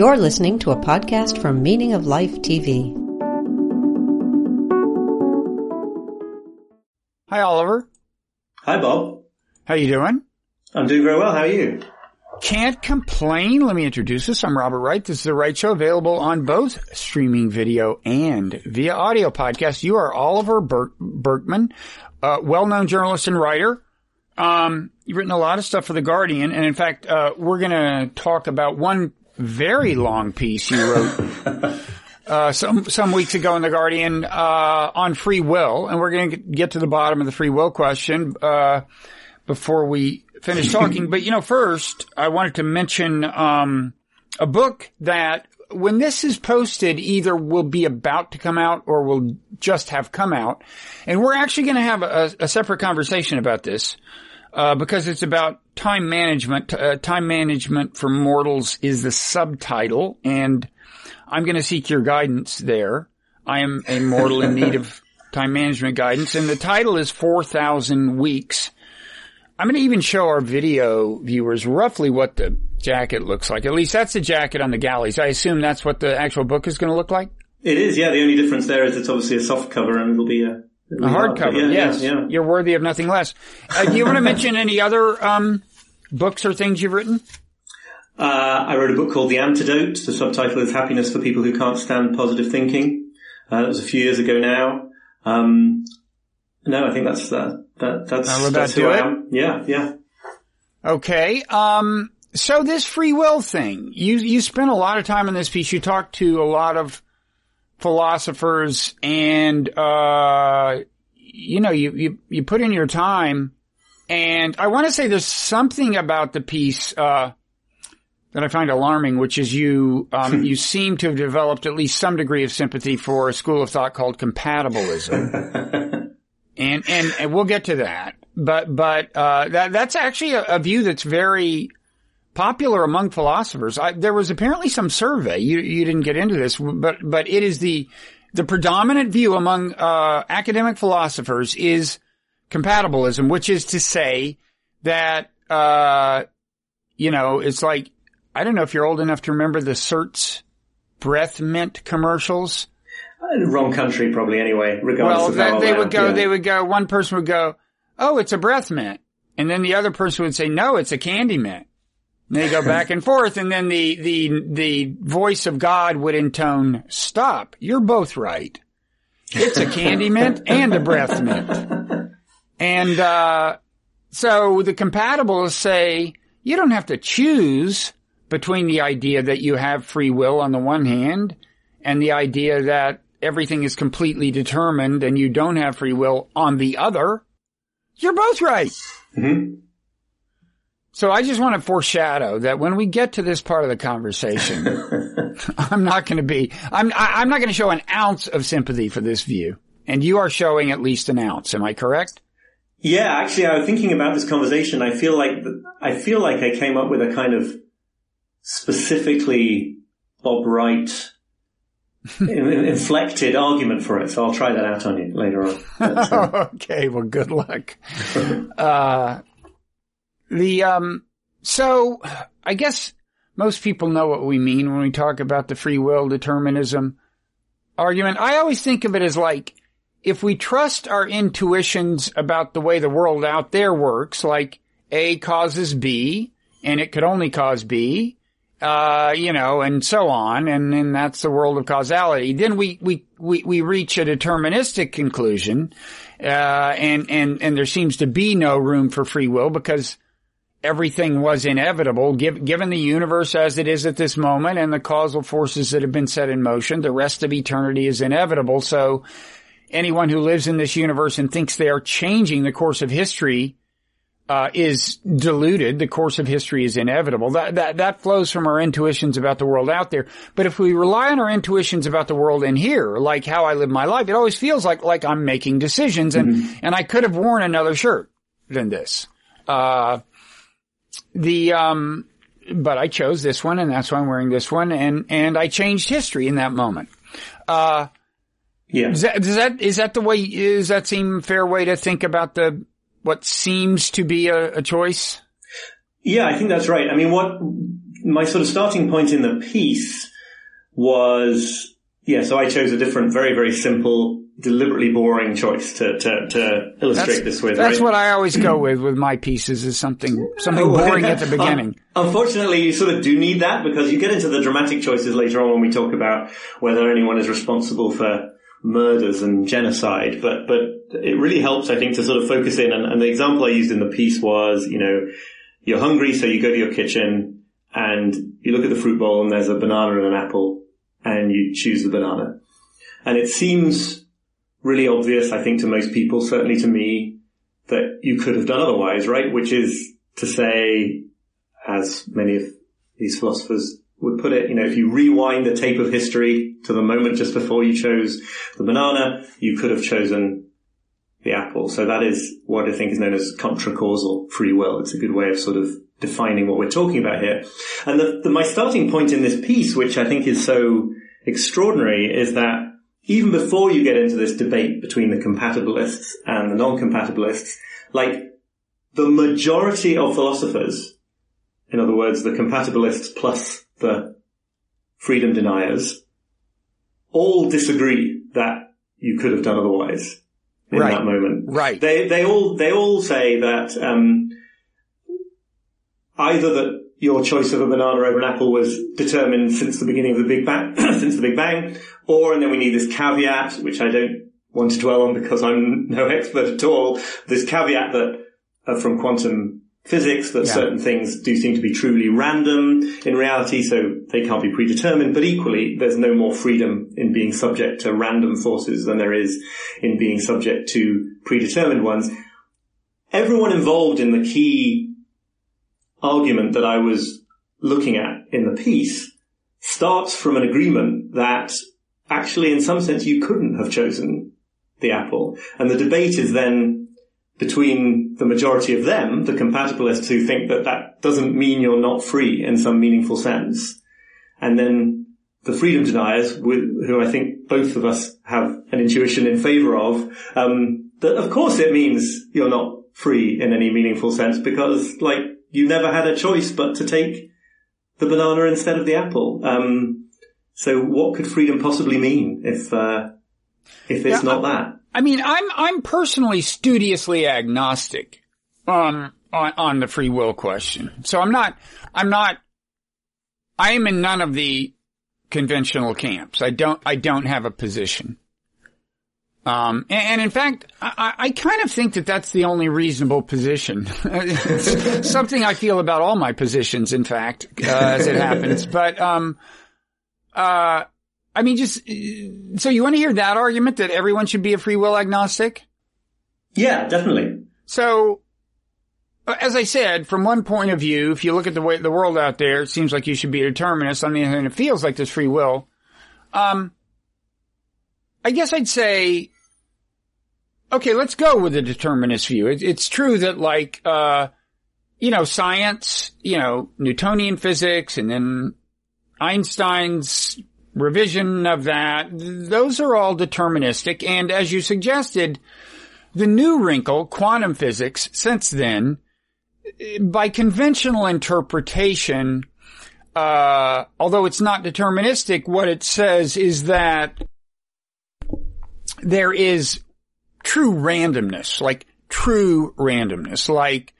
You're listening to a podcast from Meaning of Life TV. Hi, Oliver. Hi, Bob. How you doing? I'm doing very well. How are you? Can't complain. Let me introduce us. I'm Robert Wright. This is the Wright Show, available on both streaming video and via audio podcast. You are Oliver Ber- Burkeman, uh, well-known journalist and writer. Um, you've written a lot of stuff for The Guardian, and in fact, uh, we're going to talk about one very long piece you wrote uh, some some weeks ago in The Guardian uh, on free will, and we're going to get to the bottom of the free will question uh, before we finish talking. but you know, first, I wanted to mention um, a book that when this is posted, either will be about to come out or will just have come out. And we're actually going to have a, a, separate conversation about this, uh, because it's about time management. Uh, time management for mortals is the subtitle and I'm going to seek your guidance there. I am a mortal in need of time management guidance and the title is 4,000 weeks. I'm going to even show our video viewers roughly what the jacket looks like. At least that's the jacket on the galleys. I assume that's what the actual book is going to look like. It is, yeah. The only difference there is it's obviously a soft cover and it'll be a, a hardcover. Yeah, yes, yeah, yeah. you're worthy of nothing less. Uh, do you want to mention any other um, books or things you've written? Uh, I wrote a book called The Antidote. The subtitle is Happiness for People Who Can't Stand Positive Thinking. Uh, that was a few years ago now. Um, no, I think that's that. That that's, that's who I am. Yeah, yeah. Okay. Um, so this free will thing, you, you spent a lot of time in this piece. You talked to a lot of philosophers and, uh, you know, you, you, you put in your time and I want to say there's something about the piece, uh, that I find alarming, which is you, um, you seem to have developed at least some degree of sympathy for a school of thought called compatibilism. and, and, and we'll get to that. But, but, uh, that, that's actually a, a view that's very, popular among philosophers. I, there was apparently some survey. You, you didn't get into this, but but it is the the predominant view among uh, academic philosophers is compatibilism, which is to say that uh, you know it's like I don't know if you're old enough to remember the Certs breath mint commercials. Uh, wrong country, probably anyway. Regardless well, of they would go. Yeah. They would go. One person would go, "Oh, it's a breath mint," and then the other person would say, "No, it's a candy mint." They go back and forth, and then the the the voice of God would intone, "Stop! You're both right. It's a candy mint and a breath mint." And uh, so the compatibles say you don't have to choose between the idea that you have free will on the one hand and the idea that everything is completely determined and you don't have free will on the other. You're both right. Mm-hmm. So I just want to foreshadow that when we get to this part of the conversation, I'm not going to be, I'm, I'm not going to show an ounce of sympathy for this view. And you are showing at least an ounce. Am I correct? Yeah, actually, I was thinking about this conversation. I feel like, I feel like I came up with a kind of specifically Bob Wright inflected argument for it. So I'll try that out on you later on. Uh, okay. Well, good luck. uh, the, um, so I guess most people know what we mean when we talk about the free will determinism argument. I always think of it as like, if we trust our intuitions about the way the world out there works, like A causes B, and it could only cause B, uh, you know, and so on, and then that's the world of causality. Then we, we, we, we reach a deterministic conclusion, uh, and, and, and there seems to be no room for free will because everything was inevitable, given the universe as it is at this moment and the causal forces that have been set in motion, the rest of eternity is inevitable. So anyone who lives in this universe and thinks they are changing the course of history uh, is deluded. The course of history is inevitable. That, that that flows from our intuitions about the world out there. But if we rely on our intuitions about the world in here, like how I live my life, it always feels like like I'm making decisions, and mm-hmm. and I could have worn another shirt than this. Uh, the, um, but I chose this one and that's why I'm wearing this one and, and I changed history in that moment. Uh, yeah. Does that, does that, is that the way, is that seem fair way to think about the, what seems to be a, a choice? Yeah, I think that's right. I mean, what my sort of starting point in the piece was, yeah, so I chose a different, very, very simple, deliberately boring choice to, to, to illustrate That's, this with. that's right? what I always go with with my pieces is something something Oh, boring at the um, beginning. Unfortunately, you sort of do need that because you get into the dramatic choices later on when we talk about whether anyone is responsible for murders and genocide. But but it really helps, I think, to sort of focus in. And, and the example I used in the piece was, you know, you're hungry, so you go to your kitchen and you look at the fruit bowl and there's a banana and an apple, and you choose the banana. And it seems really obvious, I think, to most people, certainly to me, that you could have done otherwise, right? Which is to say, as many of these philosophers would put it, you know, if you rewind the tape of history to the moment just before you chose the banana, you could have chosen the apple. So that is what I think is known as contra-causal free will. It's a good way of sort of defining what we're talking about here. And the, the, my starting point in this piece, which I think is so extraordinary, is that even before you get into this debate between the compatibilists and the non-compatibilists, like the majority of philosophers, in other words, the compatibilists plus the freedom deniers, all disagree that you could have done otherwise in Right. that moment. Right. They they all they all say that um, either that your choice of a banana over an apple was determined since the beginning of the Big Bang, since the Big Bang, or and then we need this caveat, which I don't want to dwell on because I'm no expert at all. This caveat that uh, from quantum physics that Yeah. certain things do seem to be truly random in reality, so they can't be predetermined. But equally, there's no more freedom in being subject to random forces than there is in being subject to predetermined ones. Everyone involved in the key argument that I was looking at in the piece starts from an agreement that actually in some sense you couldn't have chosen the apple. And the debate is then between the majority of them, the compatibilists who think that that doesn't mean you're not free in some meaningful sense. And then the freedom deniers, who I think both of us have an intuition in favor of, um, that of course it means you're not free in any meaningful sense because like you never had a choice but to take the banana instead of the apple. Um, so what could freedom possibly mean if, uh, if it's Yeah, not that? I mean, I'm I'm personally studiously agnostic on on on the free will question. So I'm not I'm not I am in none of the conventional camps. I don't I don't have a position. Um, and, and in fact, I, I kind of think that that's the only reasonable position. Something I feel about all my positions, in fact, uh, as it happens. But um, uh, I mean, just so you want to hear that argument that everyone should be a free will agnostic? Yeah, definitely. So, uh, as I said, from one point of view, if you look at the way the world out there, it seems like you should be a determinist. On the other hand, it feels like there's free will. Um, I guess I'd say, okay, let's go with the determinist view. It, it's true that like, uh, you know, science, you know, Newtonian physics and then Einstein's revision of that, those are all deterministic. And as you suggested, the new wrinkle, quantum physics, since then, by conventional interpretation, uh, although it's not deterministic, what it says is that there is true randomness, like true randomness, like,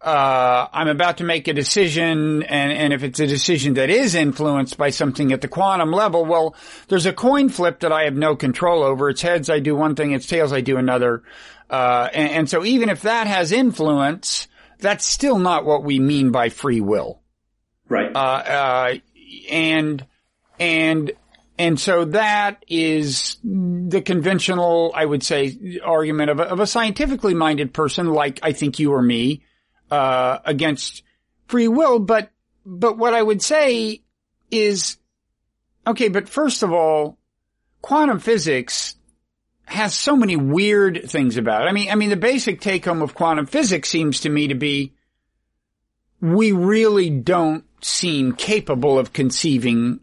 uh, I'm about to make a decision and, and if it's a decision that is influenced by something at the quantum level, well, there's a coin flip that I have no control over. It's heads, I do one thing, it's tails, I do another. Uh, and, and so even if that has influence, that's still not what we mean by free will. Right. Uh, uh, and, and, and so that is the conventional, I would say, argument of a, of a scientifically minded person like I think you or me, uh, against free will. But, but what I would say is, okay, but first of all, quantum physics has so many weird things about it. I mean, I mean, the basic take home of quantum physics seems to me to be we really don't seem capable of conceiving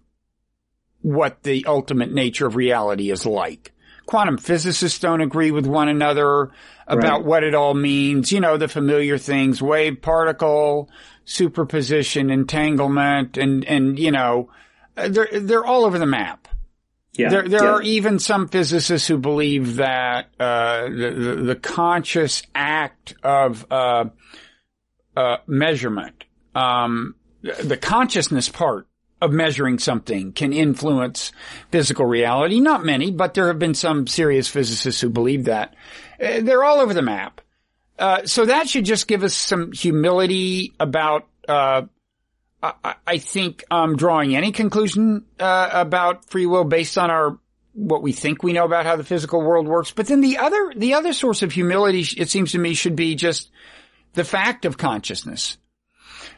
what the ultimate nature of reality is like. Quantum physicists don't agree with one another about Right. what it all means. You know, the familiar things, wave particle, superposition, entanglement, and, and, you know, they're, they're all over the map. Yeah. There, there yeah. are even some physicists who believe that, uh, the, the, the conscious act of, uh, uh, measurement, um, the consciousness part of measuring something can influence physical reality. Not many, but there have been some serious physicists who believe that. Uh, they're all over the map. Uh, so that should just give us some humility about, uh, I, I, think, um, drawing any conclusion, uh, about free will based on our, what we think we know about how the physical world works. But then the other, the other source of humility, it seems to me, should be just the fact of consciousness,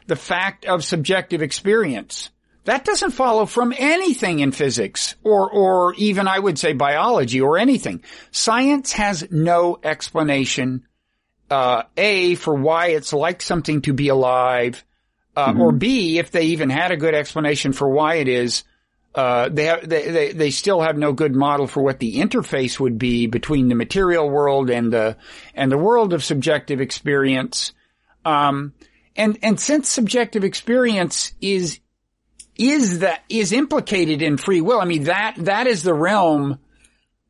the fact of subjective experience. That doesn't follow from anything in physics or, or even I would say biology or anything. Science has no explanation, uh, A, for why it's like something to be alive, uh, mm-hmm. or B, if they even had a good explanation for why it is, uh, they, have, they, they, they still have no good model for what the interface would be between the material world and the, and the world of subjective experience. Um, and, and since subjective experience is, is that, is implicated in free will, I mean, that, that is the realm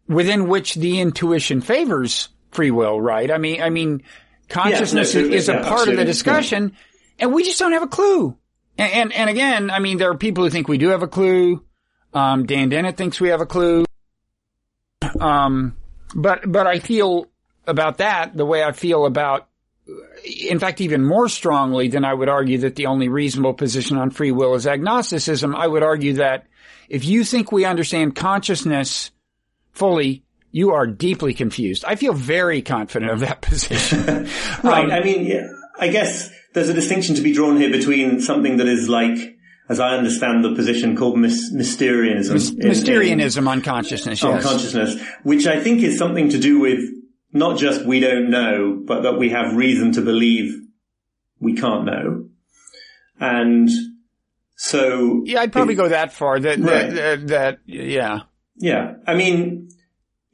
within which the intuition favors free will, right? I mean, I mean, consciousness yeah, is a yeah, part of the discussion and we just don't have a clue. And, and, and, again, I mean, there are people who think we do have a clue. Um, Dan Dennett thinks we have a clue. Um, but, but I feel about that the way I feel about in fact, even more strongly than I would argue that the only reasonable position on free will is agnosticism, I would argue that if you think we understand consciousness fully, you are deeply confused. I feel very confident of that position. right. Um, I mean, yeah, I guess there's a distinction to be drawn here between something that is like, as I understand the position called mis- Mysterianism. In, Mysterianism in, on consciousness, yes. On consciousness, which I think is something to do with not just we don't know, but that we have reason to believe we can't know. And so. Yeah, I'd probably it, go that far. That, right. that, that, yeah. Yeah. I mean,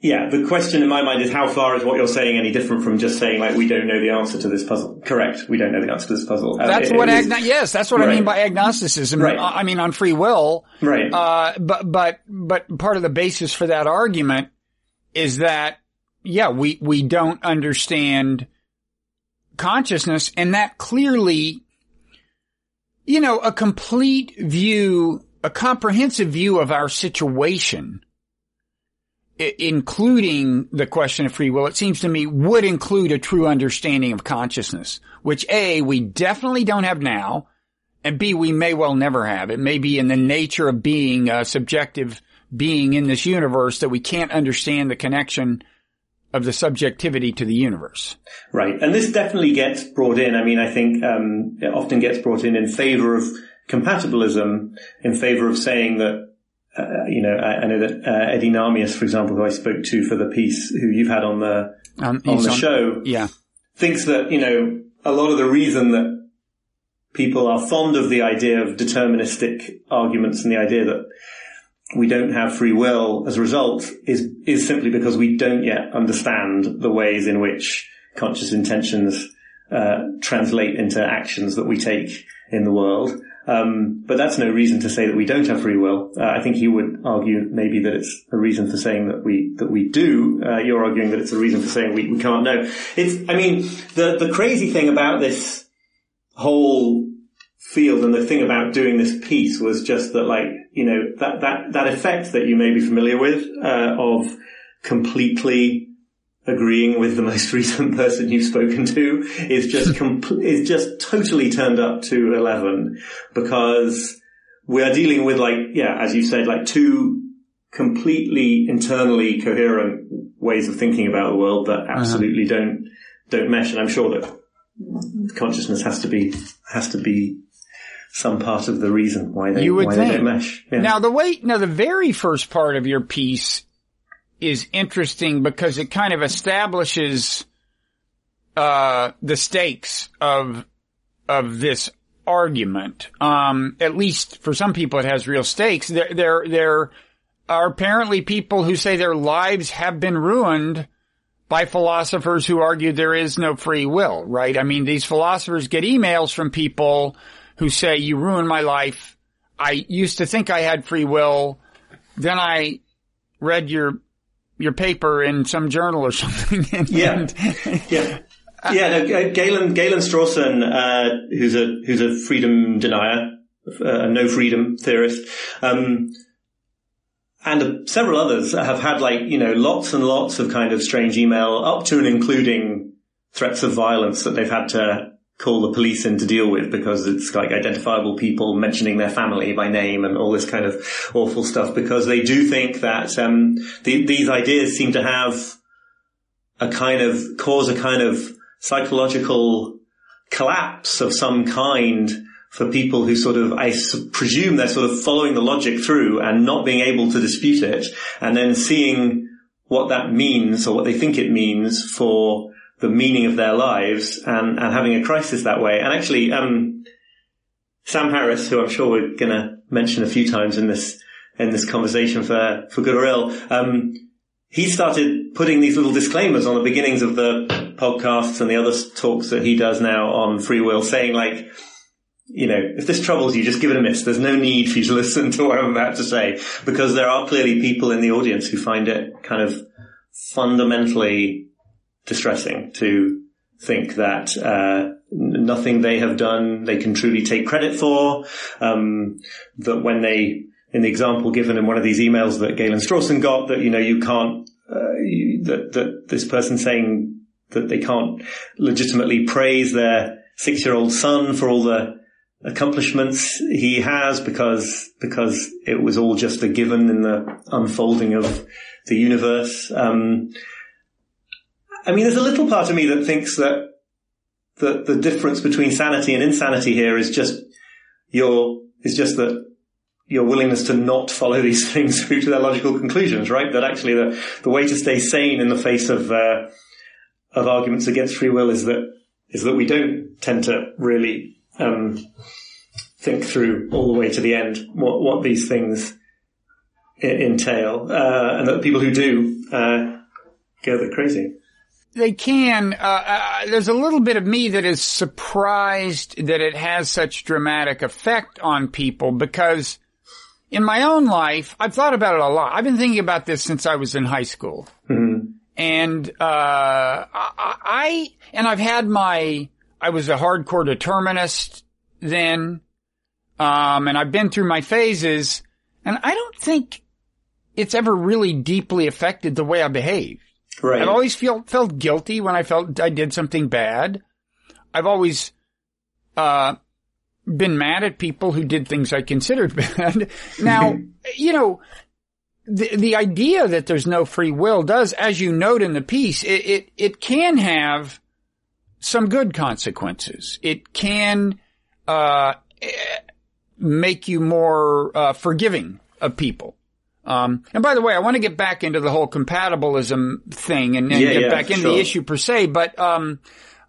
yeah, the question in my mind is how far is what you're saying any different from just saying like we don't know the answer to this puzzle? Correct. We don't know the answer to this puzzle. Uh, that's what agno- yes, that's what right. I mean by agnosticism. Right. I mean on free will. Right. Uh, but but but part of the basis for that argument is that yeah, we, we don't understand consciousness and that clearly, you know, a complete view, a comprehensive view of our situation, I- including the question of free will, it seems to me would include a true understanding of consciousness, which A, we definitely don't have now, and B, we may well never have. It may be in the nature of being a subjective being in this universe that we can't understand the connection of the subjectivity to the universe. Right. And this definitely gets brought in. I mean, I think um, it often gets brought in in favor of compatibilism, in favor of saying that, uh, you know, I, I know that uh, Eddie Nahmias, for example, who I spoke to for the piece, who you've had on the um, on the on, show, yeah, thinks that you know a lot of the reason that people are fond of the idea of deterministic arguments and the idea that we don't have free will as a result is, is simply because we don't yet understand the ways in which conscious intentions uh, translate into actions that we take in the world. Um, but that's no reason to say that we don't have free will. Uh, I think you would argue maybe that it's a reason for saying that we that we do. Uh, you're arguing that it's a reason for saying we, we can't know. It's. I mean, the the crazy thing about this whole field and the thing about doing this piece was just that like you know, that, that, that effect that you may be familiar with, uh, of completely agreeing with the most recent person you've spoken to is just compl- is just totally turned up to 11 because we are dealing with like, yeah, as you said, like two completely internally coherent ways of thinking about the world that uh-huh. absolutely uh-huh. don't, don't mesh. And I'm sure that consciousness has to be, has to be some part of the reason why they, you would why think. mesh. Yeah. Now the way, now the very first part of your piece is interesting because it kind of establishes, uh, the stakes of, of this argument. Um, at least for some people it has real stakes. There, there, there are apparently people who say their lives have been ruined by philosophers who argue there is no free will, right? I mean, these philosophers get emails from people who say, you ruined my life. I used to think I had free will. Then I read your, your paper in some journal or something. And, yeah. yeah. Yeah, no, Galen, Galen Strawson, uh, who's a, who's a freedom denier, uh, a no freedom theorist, um, and several others have had like, you know, lots and lots of kind of strange email up to and including threats of violence that they've had to call the police in to deal with because it's like identifiable people mentioning their family by name and all this kind of awful stuff because they do think that, um, the, these ideas seem to have a kind of, cause a kind of psychological collapse of some kind for people who sort of, I presume they're sort of following the logic through and not being able to dispute it and then seeing what that means or what they think it means for the meaning of their lives and, and having a crisis that way. And actually, um, Sam Harris, who I'm sure we're going to mention a few times in this, in this conversation for, for good or ill, um, he started putting these little disclaimers on the beginnings of the podcasts and the other talks that he does now on free will saying like, you know, if this troubles you, just give it a miss. There's no need for you to listen to what I'm about to say because there are clearly people in the audience who find it kind of fundamentally distressing to think that uh, nothing they have done they can truly take credit for. Um, that when they, in the example given in one of these emails that Galen Strawson got, that you know you can't uh, you, that that this person saying that they can't legitimately praise their six-year-old son for all the accomplishments he has because because it was all just a given in the unfolding of the universe. Um, I mean, there's a little part of me that thinks that the the difference between sanity and insanity here is just your is just that your willingness to not follow these things through to their logical conclusions, right? That actually the the way to stay sane in the face of uh, of arguments against free will is that is that we don't tend to really um, think through all the way to the end what, what these things I- entail, uh, and that people who do uh, go a bit crazy. They can. Uh, uh, there's a little bit of me that is surprised that it has such dramatic effect on people because in my own life, I've thought about it a lot. I've been thinking about this since I was in high school. Mm-hmm. And, uh, I, I, and I've had my, I was a hardcore determinist then. Um, and I've been through my phases and I don't think it's ever really deeply affected the way I behave. Right. I've always felt, felt guilty when I felt I did something bad. I've always, uh, been mad at people who did things I considered bad. Now, you know, the, the idea that there's no free will does, as you note in the piece, it, it, it can have some good consequences. It can, uh, make you more, uh, forgiving of people. Um, and by the way, I want to get back into the whole compatibilism thing and, and Yeah, get yeah, back into sure. the issue per se, but, um,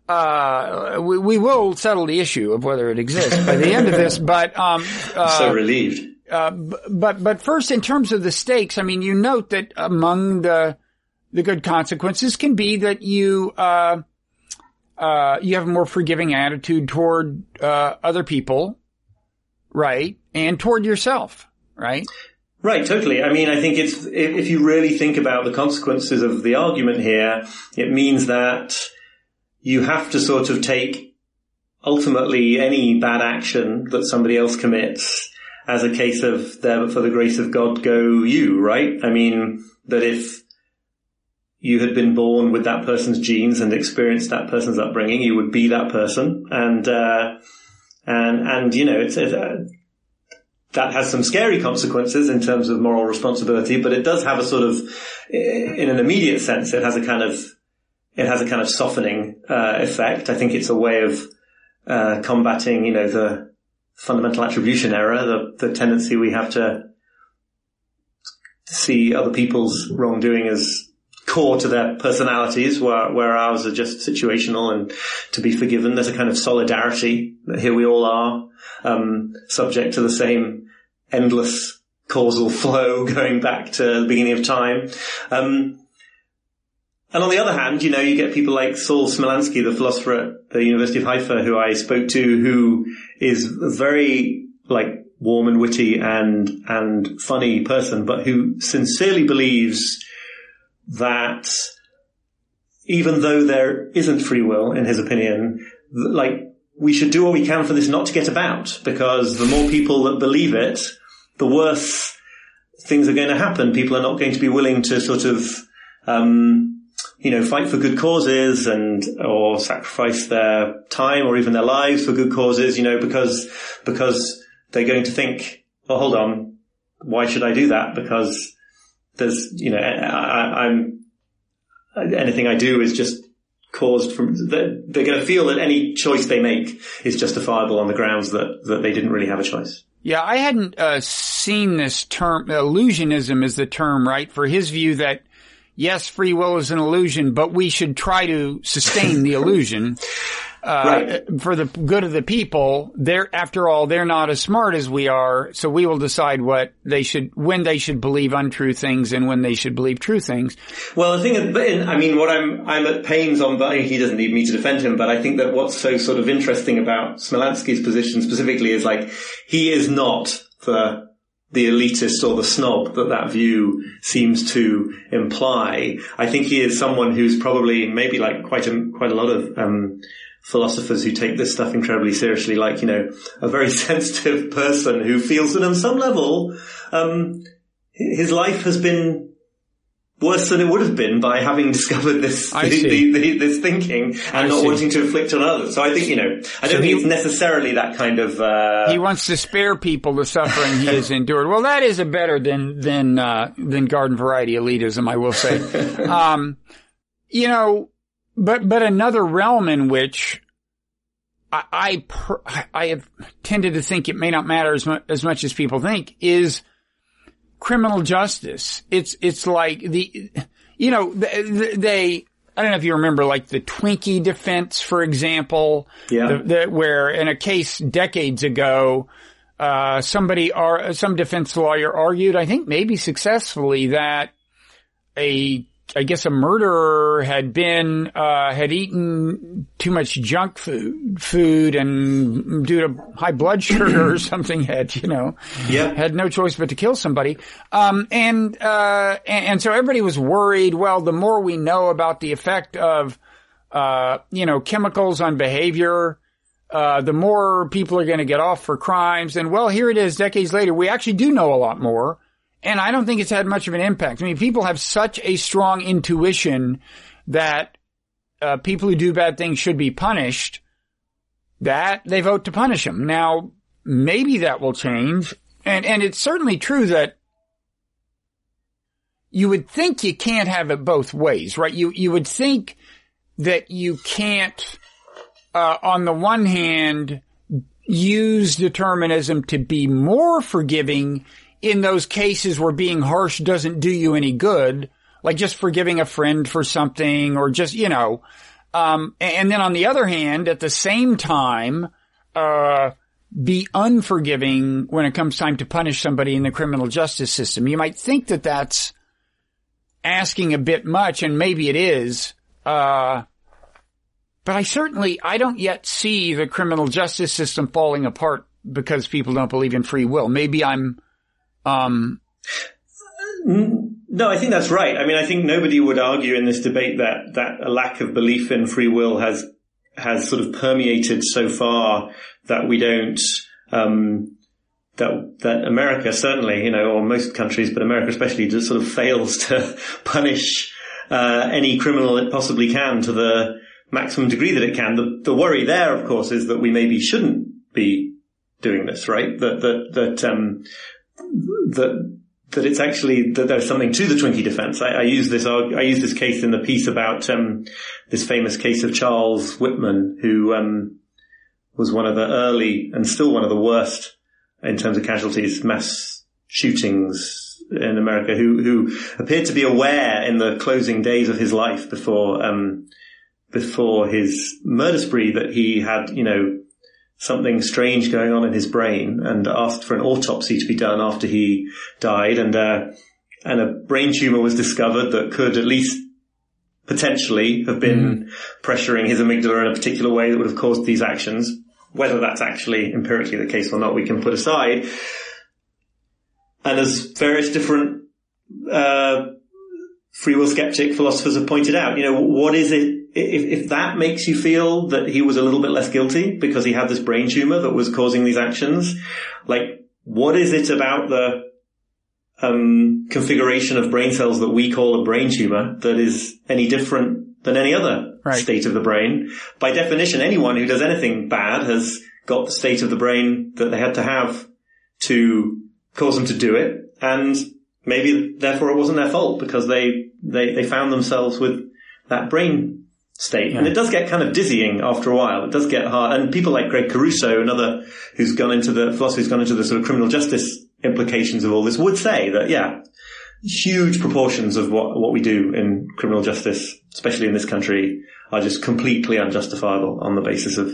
uh, we, we will settle the issue of whether it exists by the end of this, but, um, uh, so relieved. uh, but but first, in terms of the stakes, I mean, you note that among the the good consequences can be that you uh, uh, you have a more forgiving attitude toward uh, other people, right, and toward yourself, right? Right, totally. I mean, I think it's, if, you really think about the consequences of the argument here, it means that you have to sort of take ultimately any bad action that somebody else commits as a case of there, but for the grace of God go you, right? I mean, that if you had been born with that person's genes and experienced that person's upbringing, you would be that person. And, uh, and, and, you know, it's, it's uh, that has some scary consequences in terms of moral responsibility, but it does have a sort of, in an immediate sense, it has a kind of, it has a kind of softening, uh, effect. I think it's a way of, uh, combating, you know, the fundamental attribution error, the, the tendency we have to see other people's wrongdoing as core to their personalities, where, where ours are just situational and to be forgiven. There's a kind of solidarity that here we all are, um, subject to the same endless causal flow going back to the beginning of time. Um, and on the other hand, you know, you get people like Saul Smilansky, the philosopher at the University of Haifa, who I spoke to, who is a very like warm and witty and and funny person, but who sincerely believes that even though there isn't free will, in his opinion, like we should do all we can for this not to get about, because the more people that believe it, the worse things are going to happen. People are not going to be willing to sort of, um, you know, fight for good causes and, or sacrifice their time or even their lives for good causes, you know, because, because they're going to think, oh, hold on, why should I do that? Because there's, you know, I, I'm, anything I do is just caused from, they're, they're going to feel that any choice they make is justifiable on the grounds that, that they didn't really have a choice. Yeah, I hadn't uh, seen this term. Illusionism is the term, right? For his view that yes, free will is an illusion, but we should try to sustain the illusion. Uh, right. for the good of the people. They're, after all, they're not as smart as we are, so we will decide what they should, when they should believe untrue things and when they should believe true things. Well, the thing is, I mean, what I'm, I'm at pains on, but he doesn't need me to defend him, but I think that what's so sort of interesting about Smilansky's position specifically is like, he is not the the elitist or the snob that that view seems to imply. I think he is someone who's probably maybe like quite a quite a lot of um, philosophers who take this stuff incredibly seriously, like, you know, a very sensitive person who feels that on some level, um, his life has been worse than it would have been by having discovered this the, the, the, this thinking and I not see. wanting to inflict on others. So I think you know I don't so think he, it's necessarily that kind of. Uh, he wants to spare people the suffering he has endured. Well, that is a better than than uh, than garden variety elitism, I will say. um, you know, but, but another realm in which I, I, per, I, have tended to think it may not matter as much, as much as people think is criminal justice. It's, it's like the, you know, they, I don't know if you remember like the Twinkie defense, for example, yeah. The, the, where in a case decades ago, uh, somebody or some defense lawyer argued, I think maybe successfully that a I guess a murderer had been, uh, had eaten too much junk food, food and due to high blood sugar or something had, you know, yeah. had no choice but to kill somebody. Um, and, uh, and, and so everybody was worried, well, the more we know about the effect of, uh, you know, chemicals on behavior, uh, the more people are going to get off for crimes. And well, here it is decades later. We actually do know a lot more. And I don't think it's had much of an impact. I mean, people have such a strong intuition that uh, people who do bad things should be punished that they vote to punish them. Now, maybe that will change. And, and it's certainly true that you would think you can't have it both ways, right? You, you would think that you can't, uh, on the one hand, use determinism to be more forgiving in those cases where being harsh doesn't do you any good, like just forgiving a friend for something or just, you know, um, and then on the other hand, at the same time, uh, be unforgiving when it comes time to punish somebody in the criminal justice system. You might think that that's asking a bit much, and maybe it is. Uh, but I certainly, I don't yet see the criminal justice system falling apart because people don't believe in free will. Maybe I'm um, no, I think that's right. I mean, I think nobody would argue in this debate that, that a lack of belief in free will has, has sort of permeated so far that we don't, um, that, that America certainly, you know, or most countries, but America especially just sort of fails to punish, uh, any criminal it possibly can to the maximum degree that it can. The, the worry there, of course, is that we maybe shouldn't be doing this, right? That, that, that, um, that that it's actually that there's something to the Twinkie defense. I, I use this I use this case in the piece about um, this famous case of Charles Whitman, who um, was one of the early and still one of the worst in terms of casualties mass shootings in America. Who who appeared to be aware in the closing days of his life before um, before his murder spree that he had you know something strange going on in his brain and asked for an autopsy to be done after he died and uh, and a brain tumor was discovered that could at least potentially have been pressuring his amygdala in a particular way that would have caused these actions. Whether that's actually empirically the case or not, we can put aside. And as various different uh, free will skeptic philosophers have pointed out, you know, what is it if, if that makes you feel that he was a little bit less guilty because he had this brain tumor that was causing these actions, like what is it about the um, configuration of brain cells that we call a brain tumor that is any different than any other right. state of the brain? By definition, anyone who does anything bad has got the state of the brain that they had to have to cause them to do it. And maybe therefore it wasn't their fault because they, they, they found themselves with that brain state. Yeah. And it does get kind of dizzying after a while. It does get hard. And people like Greg Caruso, another who's gone into the philosophy, who's gone into the sort of criminal justice implications of all this would say that, yeah, huge proportions of what, what we do in criminal justice, especially in this country, are just completely unjustifiable on the basis of,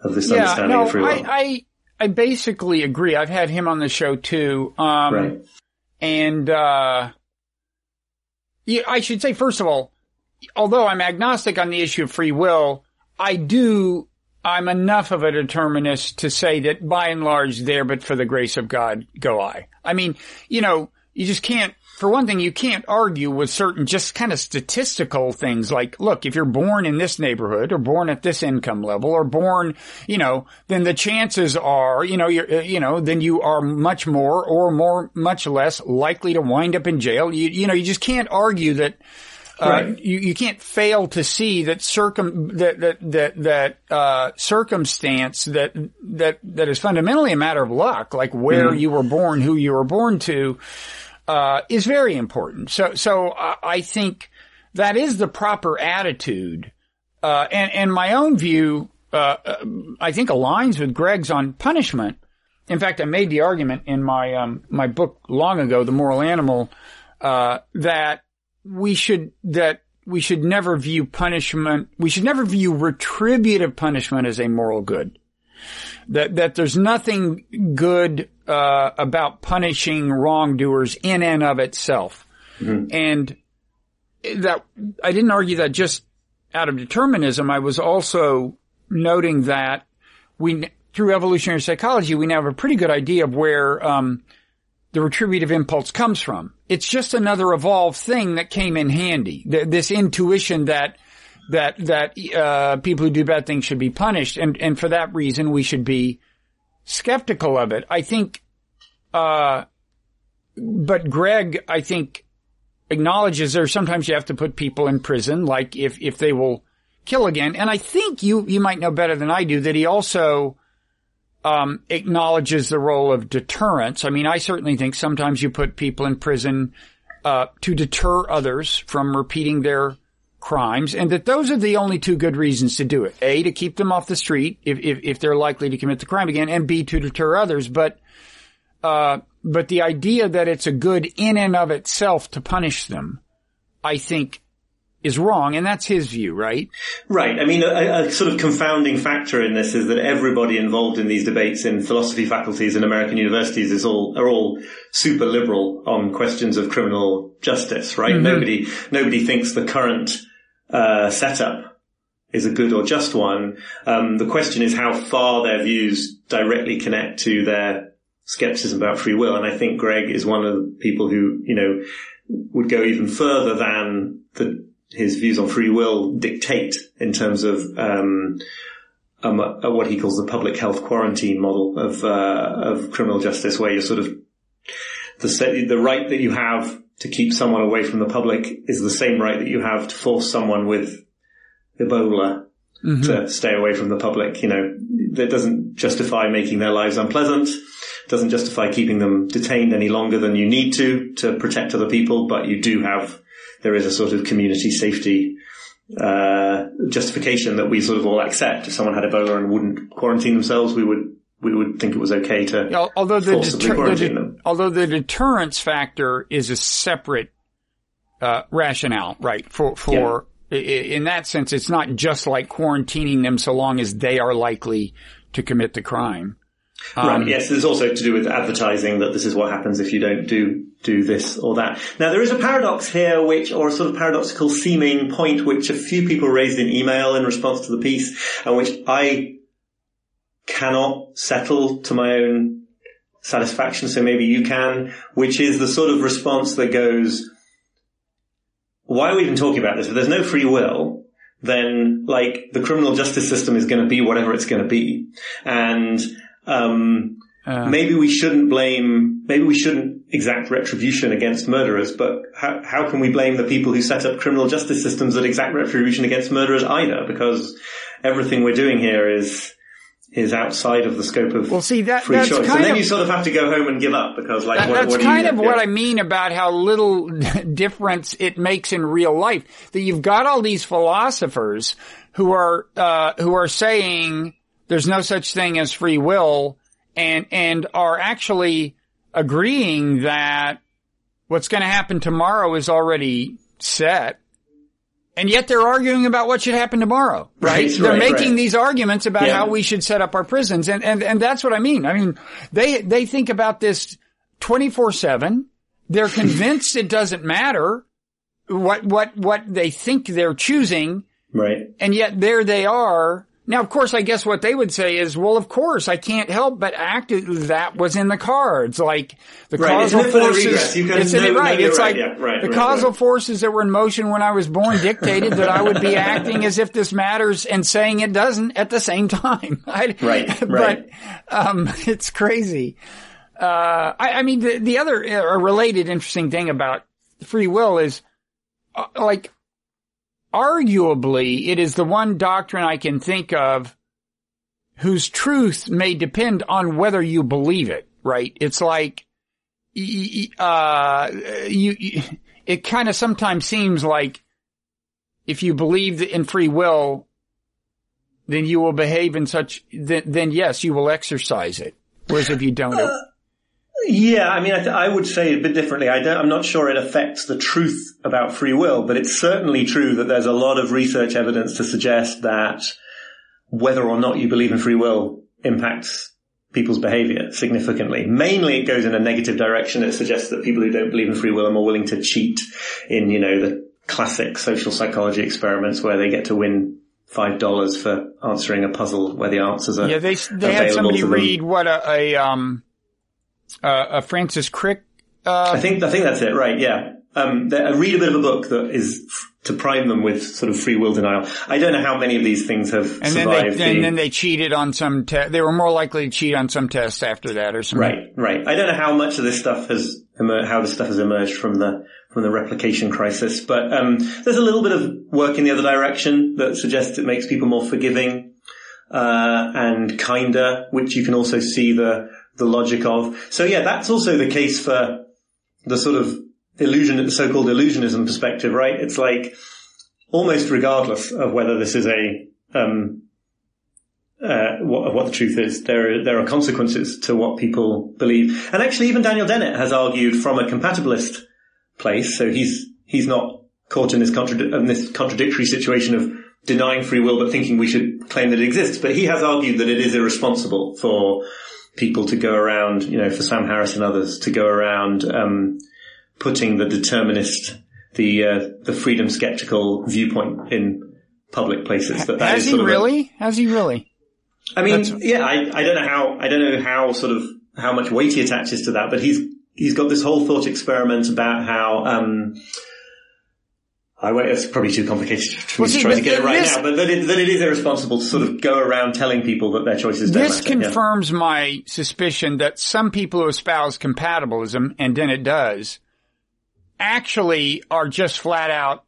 of this yeah, understanding no, of free will. I, I, I basically agree. I've had him on the show too. Um, right. and, uh, yeah, I should say, first of all, although I'm agnostic on the issue of free will, I do, I'm enough of a determinist to say that by and large there, but for the grace of God go I. I mean, you know, you just can't, for one thing, you can't argue with certain just kind of statistical things like, look, if you're born in this neighborhood or born at this income level or born, you know, then the chances are, you know, you're, you know, then you are much more or more, much less likely to wind up in jail. You, you know, you just can't argue that, uh, right. you, you can't fail to see that circum, that, that, that, that, uh, circumstance that, that, that is fundamentally a matter of luck, like where mm-hmm. you were born, who you were born to, uh, is very important. So, so I think that is the proper attitude. Uh, and, and my own view, uh, I think aligns with Greg's on punishment. In fact, I made the argument in my, um, my book long ago, The Moral Animal, uh, that we should, that we should never view punishment, we should never view retributive punishment as a moral good. That, that there's nothing good, uh, about punishing wrongdoers in and of itself. Mm-hmm. And that, I didn't argue that just out of determinism. I was also noting that we, through evolutionary psychology, we now have a pretty good idea of where, um, the retributive impulse comes from. It's just another evolved thing that came in handy. This intuition that that that uh, people who do bad things should be punished, and and for that reason we should be skeptical of it. I think, uh, but Greg, I think acknowledges there sometimes you have to put people in prison, like if if they will kill again. And I think you you might know better than I do that he also um, acknowledges the role of deterrence. I mean, I certainly think sometimes you put people in prison uh, to deter others from repeating their crimes, and that those are the only two good reasons to do it: a to keep them off the street if if, if they're likely to commit the crime again, and b to deter others. But uh, but the idea that it's a good in and of itself to punish them, I think, is wrong, and that's his view, right? Right. I mean, a, a, sort of confounding factor in this is that everybody involved in these debates in philosophy faculties in American universities is all are all super liberal on questions of criminal justice, right? Mm-hmm. Nobody nobody thinks the current uh, setup is a good or just one. Um, the question is how far their views directly connect to their skepticism about free will, and I think Greg is one of the people who you know would go even further than the his views on free will dictate in terms of um, um, uh, what he calls the public health quarantine model of uh, of criminal justice, where you're sort of the the right that you have to keep someone away from the public is the same right that you have to force someone with Ebola mm-hmm. to stay away from the public. You know, that doesn't justify making their lives unpleasant. Doesn't justify keeping them detained any longer than you need to to protect other people, but you do have there is a sort of community safety uh, justification that we sort of all accept. If someone had Ebola and wouldn't quarantine themselves, we would we would think it was okay to although the, deter- the de- although the deterrence factor is a separate uh, rationale, right? For for yeah. in that sense, it's not just like quarantining them so long as they are likely to commit the crime. Um, right. Yes, there's also to do with advertising that this is what happens if you don't do do this or that. Now there is a paradox here, which or a sort of paradoxical seeming point, which a few people raised in email in response to the piece, and which I cannot settle to my own satisfaction. So maybe you can, which is the sort of response that goes, "Why are we even talking about this? If there's no free will." Then, like, the criminal justice system is going to be whatever it's going to be. And um, uh, maybe we shouldn't blame, maybe we shouldn't exact retribution against murderers, but how, how can we blame the people who set up criminal justice systems that exact retribution against murderers either? Because everything we're doing here is, is outside of the scope of well, see, that, free that's choice. Kind and then of, you sort of have to go home and give up because like that, what, that's what kind of what I mean about how little difference it makes in real life. That you've got all these philosophers who are uh, who are saying there's no such thing as free will and, and are actually agreeing that what's going to happen tomorrow is already set. And yet they're arguing about what should happen tomorrow, right? Right, they're right, making right. these arguments about Yeah. how we should set up our prisons. And, and, and that's what I mean. I mean, they, they think about this 24-7. They're convinced it doesn't matter what, what, what they think they're choosing. Right. And yet there they are. Now, of course, I guess what they would say is, well, of course, I can't help but act that was in the cards. Like the Right, causal it's forces. It's it, right. it's right. like Yeah, right, the right, causal forces that were in motion when I was born dictated that I would be acting as if this matters and saying it doesn't at the same time. I, Right, But, um, it's crazy. Uh, I, I mean, the, the other uh, related interesting thing about free will is, uh, like, arguably, it is the one doctrine I can think of whose truth may depend on whether you believe it, right? It's like, uh, you, it kind of sometimes seems like if you believe in free will, then you will behave in such, then, then yes, you will exercise it. Whereas if you don't, it- Yeah, I mean, I, th- I would say it a bit differently. I don't, I'm not sure it affects the truth about free will, but it's certainly true that there's a lot of research evidence to suggest that whether or not you believe in free will impacts people's behavior significantly. Mainly it goes in a negative direction. It suggests that people who don't believe in free will are more willing to cheat in, you know, the classic social psychology experiments where they get to win five dollars for answering a puzzle where the answers are yeah, they, they had somebody read what a, a, um, uh, a Francis Crick, uh, I think I think that's it, right? Yeah. Um, I read a bit of a book that is f- to prime them with sort of free will denial. I don't know how many of these things have and then survived. they, and then they cheated on some te- they were more likely to cheat on some tests after that or something. right, right. I don't know how much of this stuff has emer- how this stuff has emerged from the from the replication crisis, but um, there's a little bit of work in the other direction that suggests it makes people more forgiving uh, and kinder, which you can also see the the logic of. So yeah, that's also the case for the sort of illusion, the so-called illusionism perspective, right? It's like almost regardless of whether this is a um, uh, what, what the truth is, there are, there are consequences to what people believe. And actually, even Daniel Dennett has argued from a compatibilist place. So he's he's not caught in this, contradi- in this contradictory situation of denying free will but thinking we should claim that it exists. But he has argued that it is irresponsible for people to go around, you know, for Sam Harris and others to go around um, putting the determinist, the uh, the freedom skeptical viewpoint in public places. That that Has is he of a- really? Has he really? I mean, That's- yeah, I, I don't know how, I don't know how sort of, how much weight he attaches to that, but he's, he's got this whole thought experiment about how, um, I won't, it's probably too complicated for Well, me to try to get it right this- now, but that it, that it is irresponsible to sort of go around telling people that their choices don't This matter. Yeah. confirms my suspicion that some people who espouse compatibilism, and then it does, actually are just flat out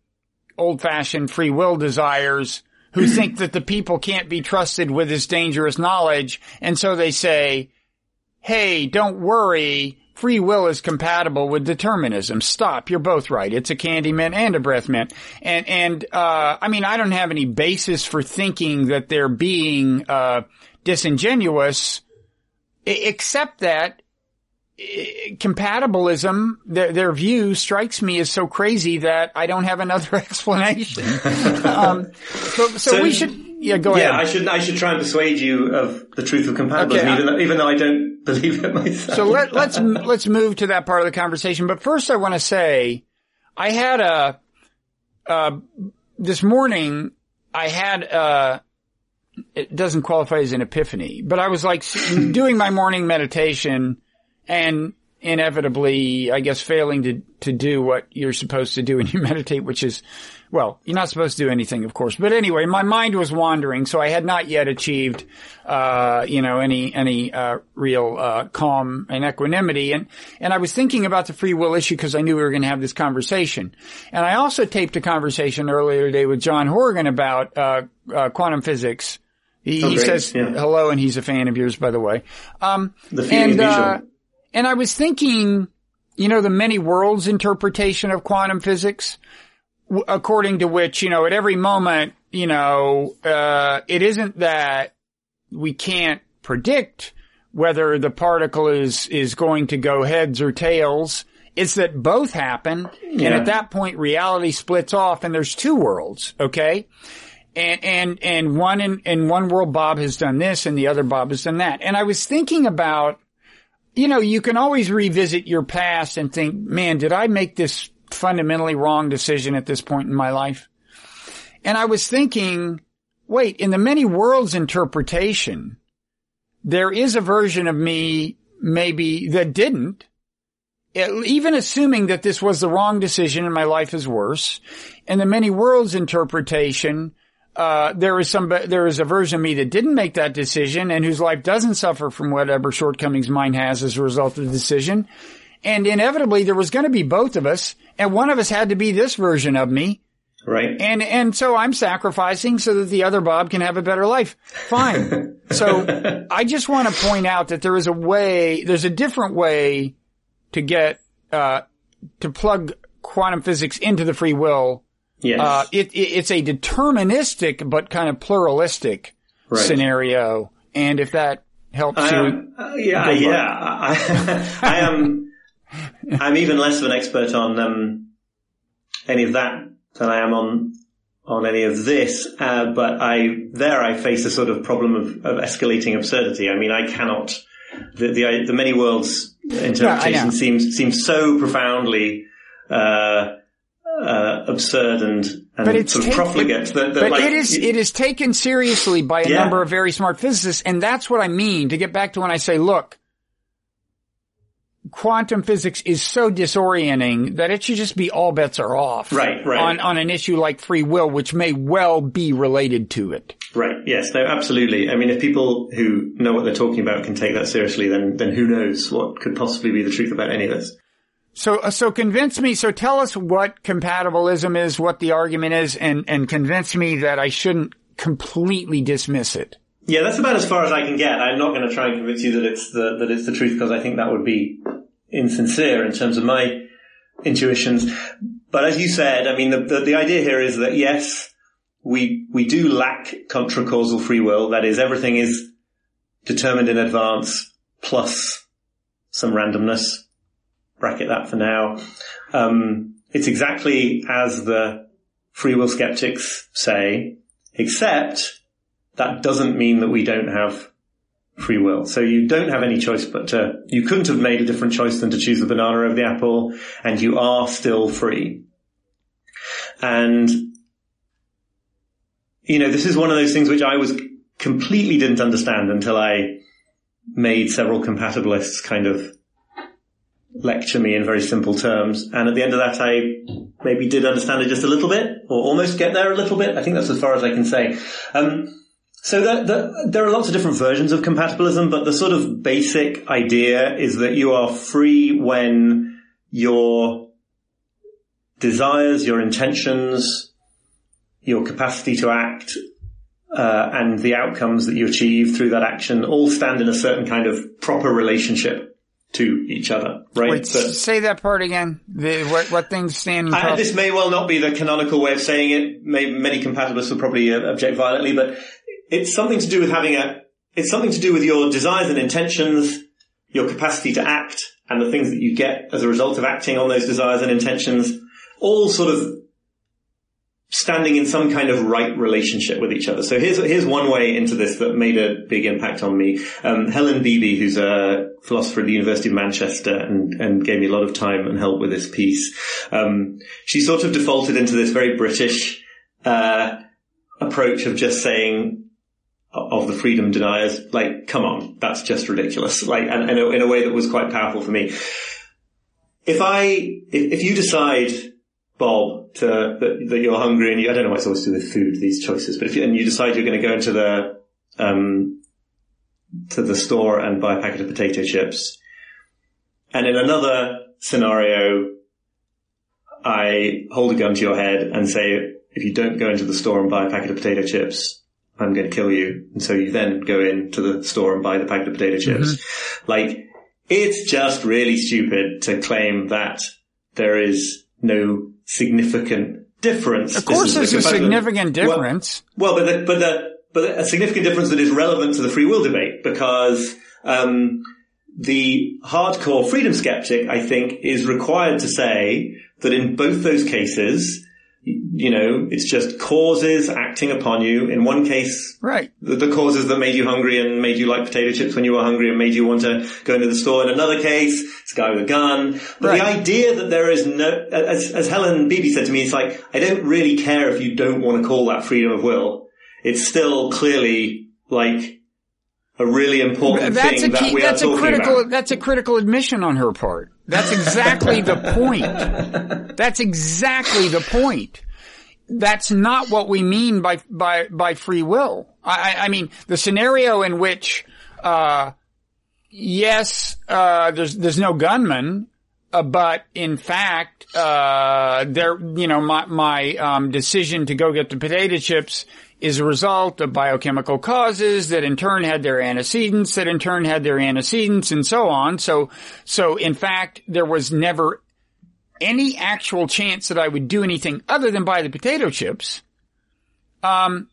old fashioned free will desires who think that the people can't be trusted with this dangerous knowledge. And so they say, Hey, don't worry. Free will is compatible with determinism. Stop. You're both right. It's a candy mint and a breath mint. And, and, uh, I mean, I don't have any basis for thinking that they're being, uh, disingenuous, except that compatibilism, their, their view strikes me as so crazy that I don't have another explanation. um, so, so, So- we should, yeah, go Yeah, ahead. I should I should try and persuade you of the truth of compatibilism, Okay, even though, even though I don't believe it myself. So let, let's let's move to that part of the conversation. But first, I want to say, I had a uh, this morning. I had a. It doesn't qualify as an epiphany, but I was like doing my morning meditation, and inevitably, I guess, failing to to do what you're supposed to do when you meditate, which is, well, you're not supposed to do anything, of course. But anyway, my mind was wandering, so I had not yet achieved, uh, you know, any any uh, real uh, calm and equanimity. And and I was thinking about the free will issue because I knew we were going to have this conversation. And I also taped a conversation earlier today with John Horgan about uh, uh, quantum physics. He, Oh, he says Yeah. hello, and he's a fan of yours, by the way. Um, The and, uh, and I was thinking, you know, the many worlds interpretation of quantum physics, w- according to which, you know, at every moment, you know, uh, it isn't that we can't predict whether the particle is, is going to go heads or tails. It's that both happen. And at that point, reality splits off and there's two worlds. Okay. And, and, and one in, in one world, Bob has done this and the other Bob has done that. And I was thinking about, you know, you can always revisit your past and think, man, did I make this fundamentally wrong decision at this point in my life? And I was thinking, wait, in the many worlds interpretation, there is a version of me maybe that didn't, even assuming that this was the wrong decision and my life is worse. In the many worlds interpretation, uh, there is some, there is a version of me that didn't make that decision and whose life doesn't suffer from whatever shortcomings mine has as a result of the decision. And inevitably there was going to be both of us and one of us had to be this version of me. right? And, and so I'm sacrificing so that the other Bob can have a better life. Fine. so I just want to point out that there is a way, there's a different way to get, uh, to plug quantum physics into the free will. Yes. Uh, it, it, it's a deterministic, but kind of pluralistic Right. scenario. And if that helps I you, uh, yeah, Go for it. yeah. I, I am. I'm even less of an expert on um, any of that than I am on on any of this. Uh, but I there I face a sort of problem of, of escalating absurdity. I mean, I cannot. The the, the many worlds interpretation seems seems so profoundly. Uh, uh, absurd and, and But it's sort of profligate that, that But like, it is it is taken seriously by a Yeah. number of very smart physicists, and that's what I mean. To get back to when I say, look, quantum physics is so disorienting that it should just be all bets are off. Right, right. On on an issue like free will, which may well be related to it. Right. Yes. No. Absolutely. I mean, if people who know what they're talking about can take that seriously, then then who knows what could possibly be the truth about any of this? So uh, so convince me. So tell us what compatibilism is, what the argument is, and and convince me that I shouldn't completely dismiss it. Yeah, that's about as far as I can get. I'm not going to try and convince you that it's the that it's the truth because I think that would be insincere in terms of my intuitions. But as you said, I mean, the the, the idea here is that yes, we we do lack contra-causal free will. That is, everything is determined in advance plus some randomness. Bracket that for now. Um, it's exactly as the free will skeptics say, except that doesn't mean that we don't have free will. So you don't have any choice but to, you couldn't have made a different choice than to choose the banana over the apple, and you are still free. And, you know, this is one of those things which I was completely didn't understand until I made several compatibilists kind of lecture me in very simple terms. And at the end of that, I maybe did understand it just a little bit or almost get there a little bit. I think that's as far as I can say. Um, so the, the, there are lots of different versions of compatibilism, but the sort of basic idea is that you are free when your desires, your intentions, your capacity to act, uh, and the outcomes that you achieve through that action all stand in a certain kind of proper relationship to each other, right? Wait, s- say that part again. The, what what things stand in uh, this may well not be the canonical way of saying it. May, many compatibilists will probably uh, object violently, but it's something to do with having a, it's something to do with your desires and intentions, your capacity to act, and the things that you get as a result of acting on those desires and intentions, all sort of standing in some kind of right relationship with each other. So here's here's one way into this that made a big impact on me. Um, Helen Beebee, who's a philosopher at the University of Manchester and, and gave me a lot of time and help with this piece. Um, she sort of defaulted into this very British uh, approach of just saying of the freedom deniers, like, come on, that's just ridiculous. Like, and, and in a way that was quite powerful for me. If I, if, if you decide Bob, to, that, that, you're hungry and you, I don't know what it's always to do with food, these choices, but if you, and you decide you're going to go into the, um, to the store and buy a packet of potato chips. And in another scenario, I hold a gun to your head and say, if you don't go into the store and buy a packet of potato chips, I'm going to kill you. And so you then go into the store and buy the packet of potato chips. Mm-hmm. Like, it's just really stupid to claim that there is no significant difference. Of course, there's a significant difference. Well, well, but the, but the, but a significant difference that is relevant to the free will debate because um, the hardcore freedom skeptic, I think, is required to say that in both those cases, you know, it's just causes acting upon you. In one case, right, the, the, causes that made you hungry and made you like potato chips when you were hungry and made you want to go into the store. In another case, it's a guy with a gun. But right. the idea that there is no, as, as Helen Beebee said to me, it's like, I don't really care if you don't want to call that freedom of will. It's still clearly like a really important that's thing a key, that we that's are a critical, about. That's a critical admission on her part. That's exactly the point. That's exactly the point. That's not what we mean by by by free will. I, I mean, the scenario in which, uh, yes, uh, there's there's no gunman, uh, but in fact, uh, there, you know, my my um, decision to go get the potato chips is a result of biochemical causes that in turn had their antecedents, that in turn had their antecedents, and so on. So, so in fact, there was never any actual chance that I would do anything other than buy the potato chips. Um,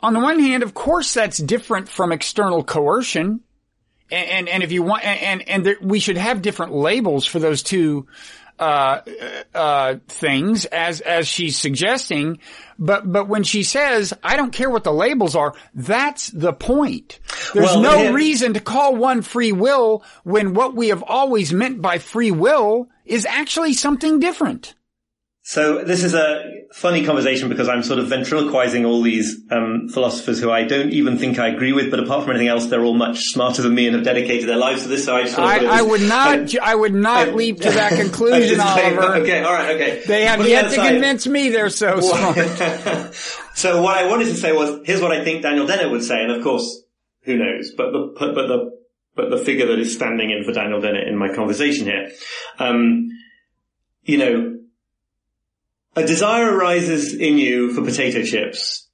on the one hand, of course, that's different from external coercion. And, and, and if you want, and, and there, we should have different labels for those two, uh, uh, things as, as she's suggesting. But, but when she says, I don't care what the labels are, that's the point. There's well, no yeah. reason to call one free will when what we have always meant by free will is actually something different. So this is a funny conversation because I'm sort of ventriloquizing all these um, philosophers who I don't even think I agree with, but apart from anything else, they're all much smarter than me and have dedicated their lives to this. So I, I, I would not, I, I would not I, leap to that conclusion, Oliver. Okay, all right, okay. They have yet to convince me they're so smart. so what I wanted to say was, here's what I think Daniel Dennett would say, and of course, who knows? But the but the but the figure that is standing in for Daniel Dennett in my conversation here, um, you know a desire arises in you for potato chips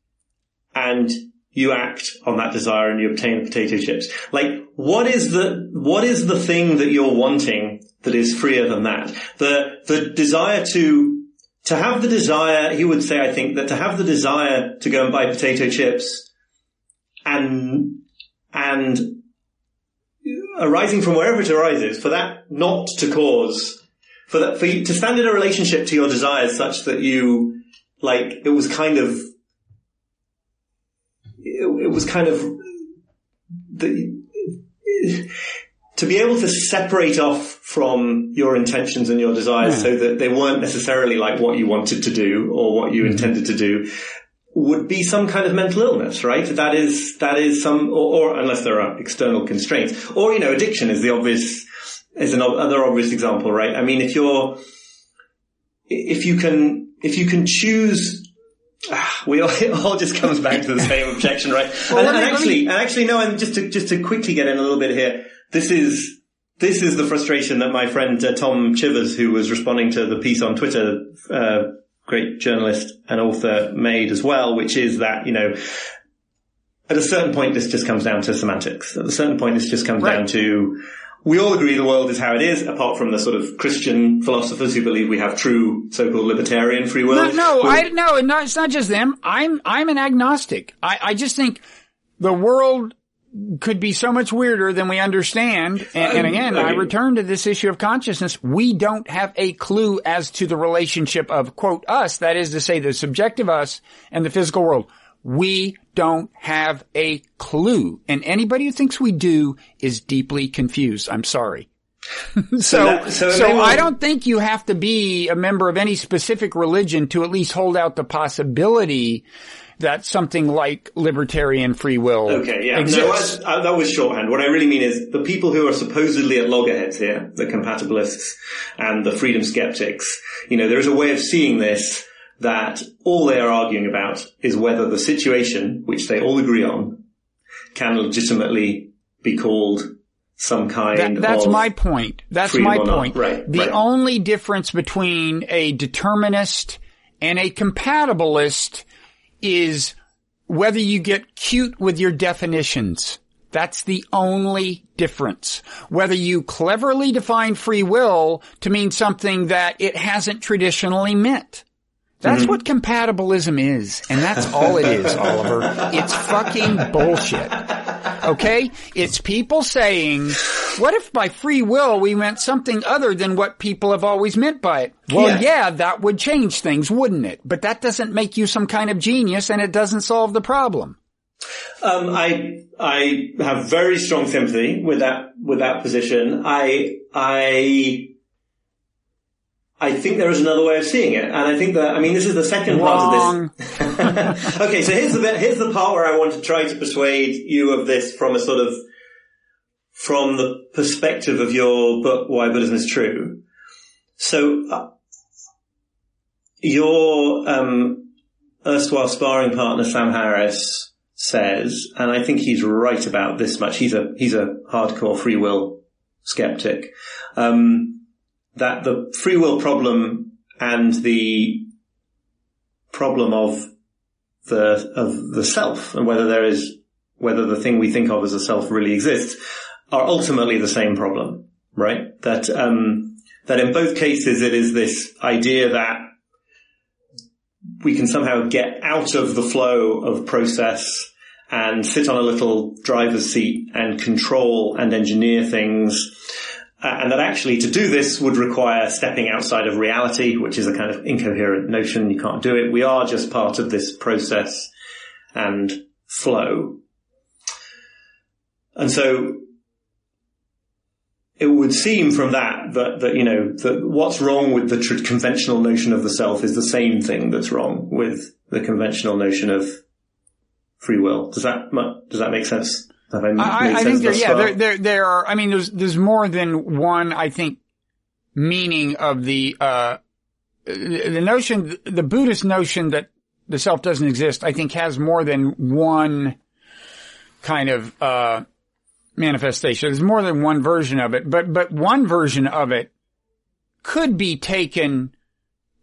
and you act on that desire and you obtain potato chips. Like, what is the, what is the thing that you're wanting that is freer than that? The, the desire to, to have the desire, he would say, I think, that to have the desire to go and buy potato chips and, and arising from wherever it arises, for that not to cause for that, for you to stand in a relationship to your desires such that you, like, it was kind of, it, it was kind of, the, to be able to separate off from your intentions and your desires yeah. so that they weren't necessarily like what you wanted to do or what you mm-hmm. intended to do would be some kind of mental illness, right? That is, that is some, or, or unless there are external constraints, or, you know, addiction is the obvious, is another obvious example, right? I mean, if you're, if you can, if you can choose, ah, we all, it all just comes back to the same objection, right? well, and, and actually, and actually, no, and just to, just to quickly get in a little bit here, this is, this is the frustration that my friend uh, Tom Chivers, who was responding to the piece on Twitter, uh, great journalist and author made as well, which is that, you know, at a certain point, this just comes down to semantics. At a certain point, this just comes right. down to, we all agree the world is how it is, apart from the sort of Christian philosophers who believe we have true so-called libertarian free will. No, no, I, no, no, it's not just them. I'm, I'm an agnostic. I, I just think the world could be so much weirder than we understand. And, and again, I return to this issue of consciousness. We don't have a clue as to the relationship of quote us, that is to say the subjective us and the physical world. We don't have a clue. And anybody who thinks we do is deeply confused. I'm sorry. so, that, so, so I don't think you have to be a member of any specific religion to at least hold out the possibility that something like libertarian free will okay, yeah. exists. No, I, I, uh, that was shorthand. What I really mean is the people who are supposedly at loggerheads here, the compatibilists and the freedom skeptics, you know, there is a way of seeing this that all they are arguing about is whether the situation, which they all agree on, can legitimately be called some kind that, that's my point. That's my point. Right, the right. only difference between a determinist and a compatibilist is whether you get cute with your definitions. That's the only difference. Whether you cleverly define free will to mean something that it hasn't traditionally meant. That's mm-hmm. what compatibilism is. And that's all it is, Oliver. It's fucking bullshit. Okay? It's people saying, what if by free will we meant something other than what people have always meant by it? Well, yeah. yeah, that would change things, wouldn't it? But that doesn't make you some kind of genius and it doesn't solve the problem. Um, I I have very strong sympathy with that with that position. I I I think there is another way of seeing it, and I think that I mean this is the second Wrong. part of this. okay, so here's the bit, here's the part where I want to try to persuade you of this from a sort of from the perspective of your book, Why Buddhism is True. So uh, your um, erstwhile sparring partner Sam Harris says, and I think he's right about this much. He's a he's a hardcore free will skeptic. Um, that the free will problem and the problem of the of the self and whether there is whether the thing we think of as a self really exists are ultimately the same problem, right? That um, that in both cases it is this idea that we can somehow get out of the flow of process and sit on a little driver's seat and control and engineer things uh, and that actually to do this would require stepping outside of reality, which is a kind of incoherent notion. You can't do it. We are just part of this process and flow. And so it would seem from that that, that you know, that what's wrong with the tr- conventional notion of the self is the same thing that's wrong with the conventional notion of free will. Does that, does that make sense? I, I, I think there, yeah, there, there, there are, I mean, there's, there's more than one, I think, meaning of the, uh, the notion, the Buddhist notion that the self doesn't exist, I think has more than one kind of, uh, manifestation. There's more than one version of it, but, but one version of it could be taken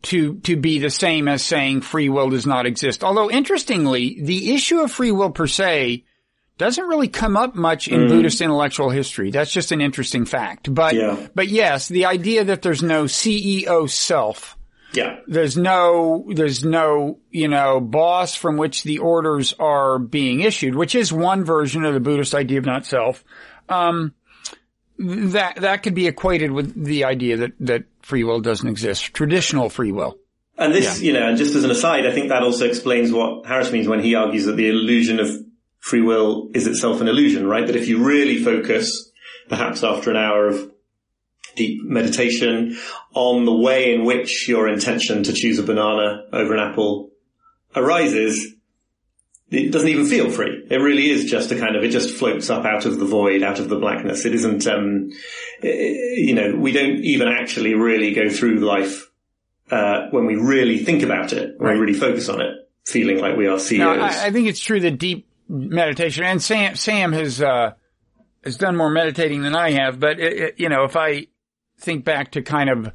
to, to be the same as saying free will does not exist. Although interestingly, the issue of free will per se doesn't really come up much in mm. Buddhist intellectual history. That's just an interesting fact. But, yeah. but yes, the idea that there's no CEO self. Yeah. There's no, there's no, you know, boss from which the orders are being issued, which is one version of the Buddhist idea of not self. Um, that, that could be equated with the idea that, that free will doesn't exist, traditional free will. And this, yeah. you know, and just as an aside, I think that also explains what Harris means when he argues that the illusion of free will is itself an illusion, right? That if you really focus, perhaps after an hour of deep meditation on the way in which your intention to choose a banana over an apple arises, it doesn't even feel free. It really is just a kind of, it just floats up out of the void, out of the blackness. It isn't, um, you know, we don't even actually really go through life, uh, when we really think about it, when right. we really focus on it, feeling like we are CEOs. No, I, I think it's true that deep meditation. And Sam, Sam has, uh, has done more meditating than I have, but it, it, you know, if I think back to kind of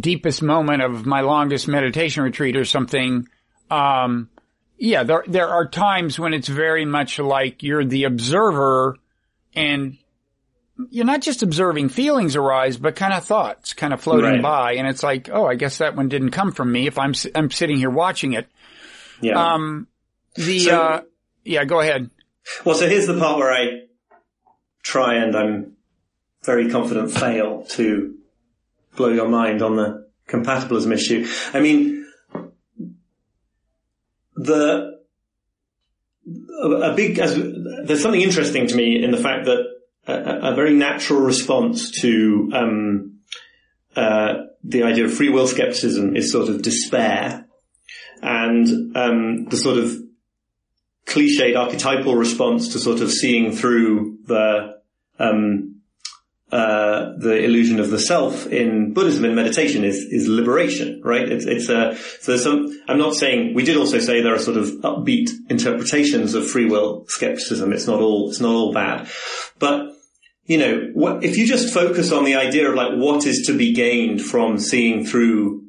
deepest moment of my longest meditation retreat or something, um, yeah, there, there are times when it's very much like you're the observer and you're not just observing feelings arise, but kind of thoughts kind of floating right. by. And it's like, oh, I guess that one didn't come from me if I'm, I'm sitting here watching it. Yeah. Um, the, so, uh, yeah, go ahead. Well, so here's the part where I try and I'm very confident fail to blow your mind on the compatibilism issue. I mean, the a big as, there's something interesting to me in the fact that a, a very natural response to um, uh, the idea of free will skepticism is sort of despair, and um, the sort of cliched archetypal response to sort of seeing through the um, uh, the illusion of the self in Buddhism and meditation is is liberation, right? It's it's a so some. I'm not saying we did also say there are sort of upbeat interpretations of free will skepticism. It's not all it's not all bad, but you know, what, if you just focus on the idea of like what is to be gained from seeing through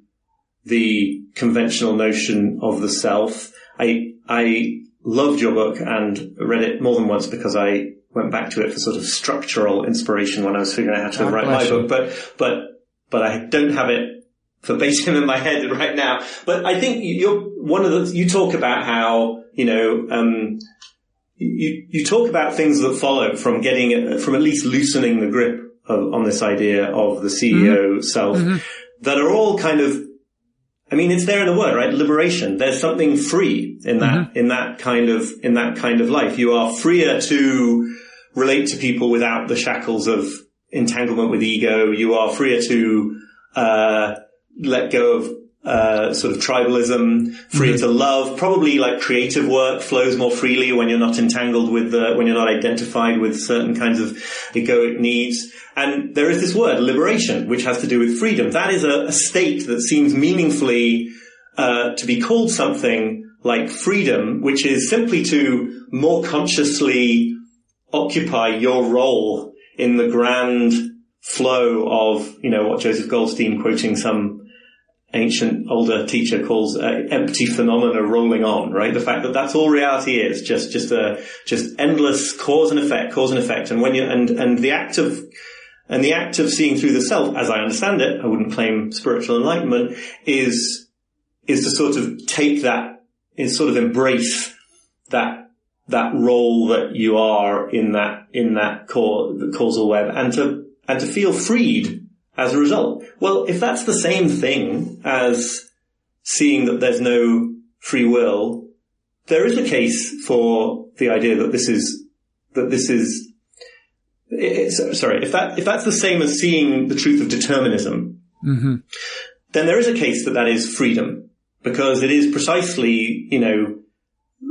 the conventional notion of the self, I I loved your book and read it more than once because I went back to it for sort of structural inspiration when I was figuring out how to God write my you. book, but, but, but I don't have it verbatim in my head right now. But I think you're one of the, you talk about how, you know, um, you, you talk about things that follow from getting, from at least loosening the grip of, on this idea of the CEO mm-hmm. self mm-hmm. that are all kind of I mean, it's there in the word, right? Liberation. There's something free in that, mm-hmm. in that kind of, in that kind of life. You are freer to relate to people without the shackles of entanglement with ego. You are freer to, uh, let go of, uh, sort of tribalism, freer mm-hmm. to love. Probably like creative work flows more freely when you're not entangled with the, when you're not identified with certain kinds of egoic needs. And there is this word, liberation, which has to do with freedom. That is a, a state that seems meaningfully uh, to be called something like freedom, which is simply to more consciously occupy your role in the grand flow of, you know, what Joseph Goldstein quoting some ancient older teacher calls uh, empty phenomena rolling on, right? The fact that that's all reality is just, just a, just endless cause and effect, cause and effect. And when you, and, and the act of and the act of seeing through the self, as I understand it, I wouldn't claim spiritual enlightenment, is, is to sort of take that, is sort of embrace that, that role that you are in that, in that causal web and to, and to feel freed as a result. Well, if that's the same thing as seeing that there's no free will, there is a case for the idea that this is, that this is sorry, if that if that's the same as seeing the truth of determinism, mm-hmm. then there is a case that that is freedom because it is precisely you know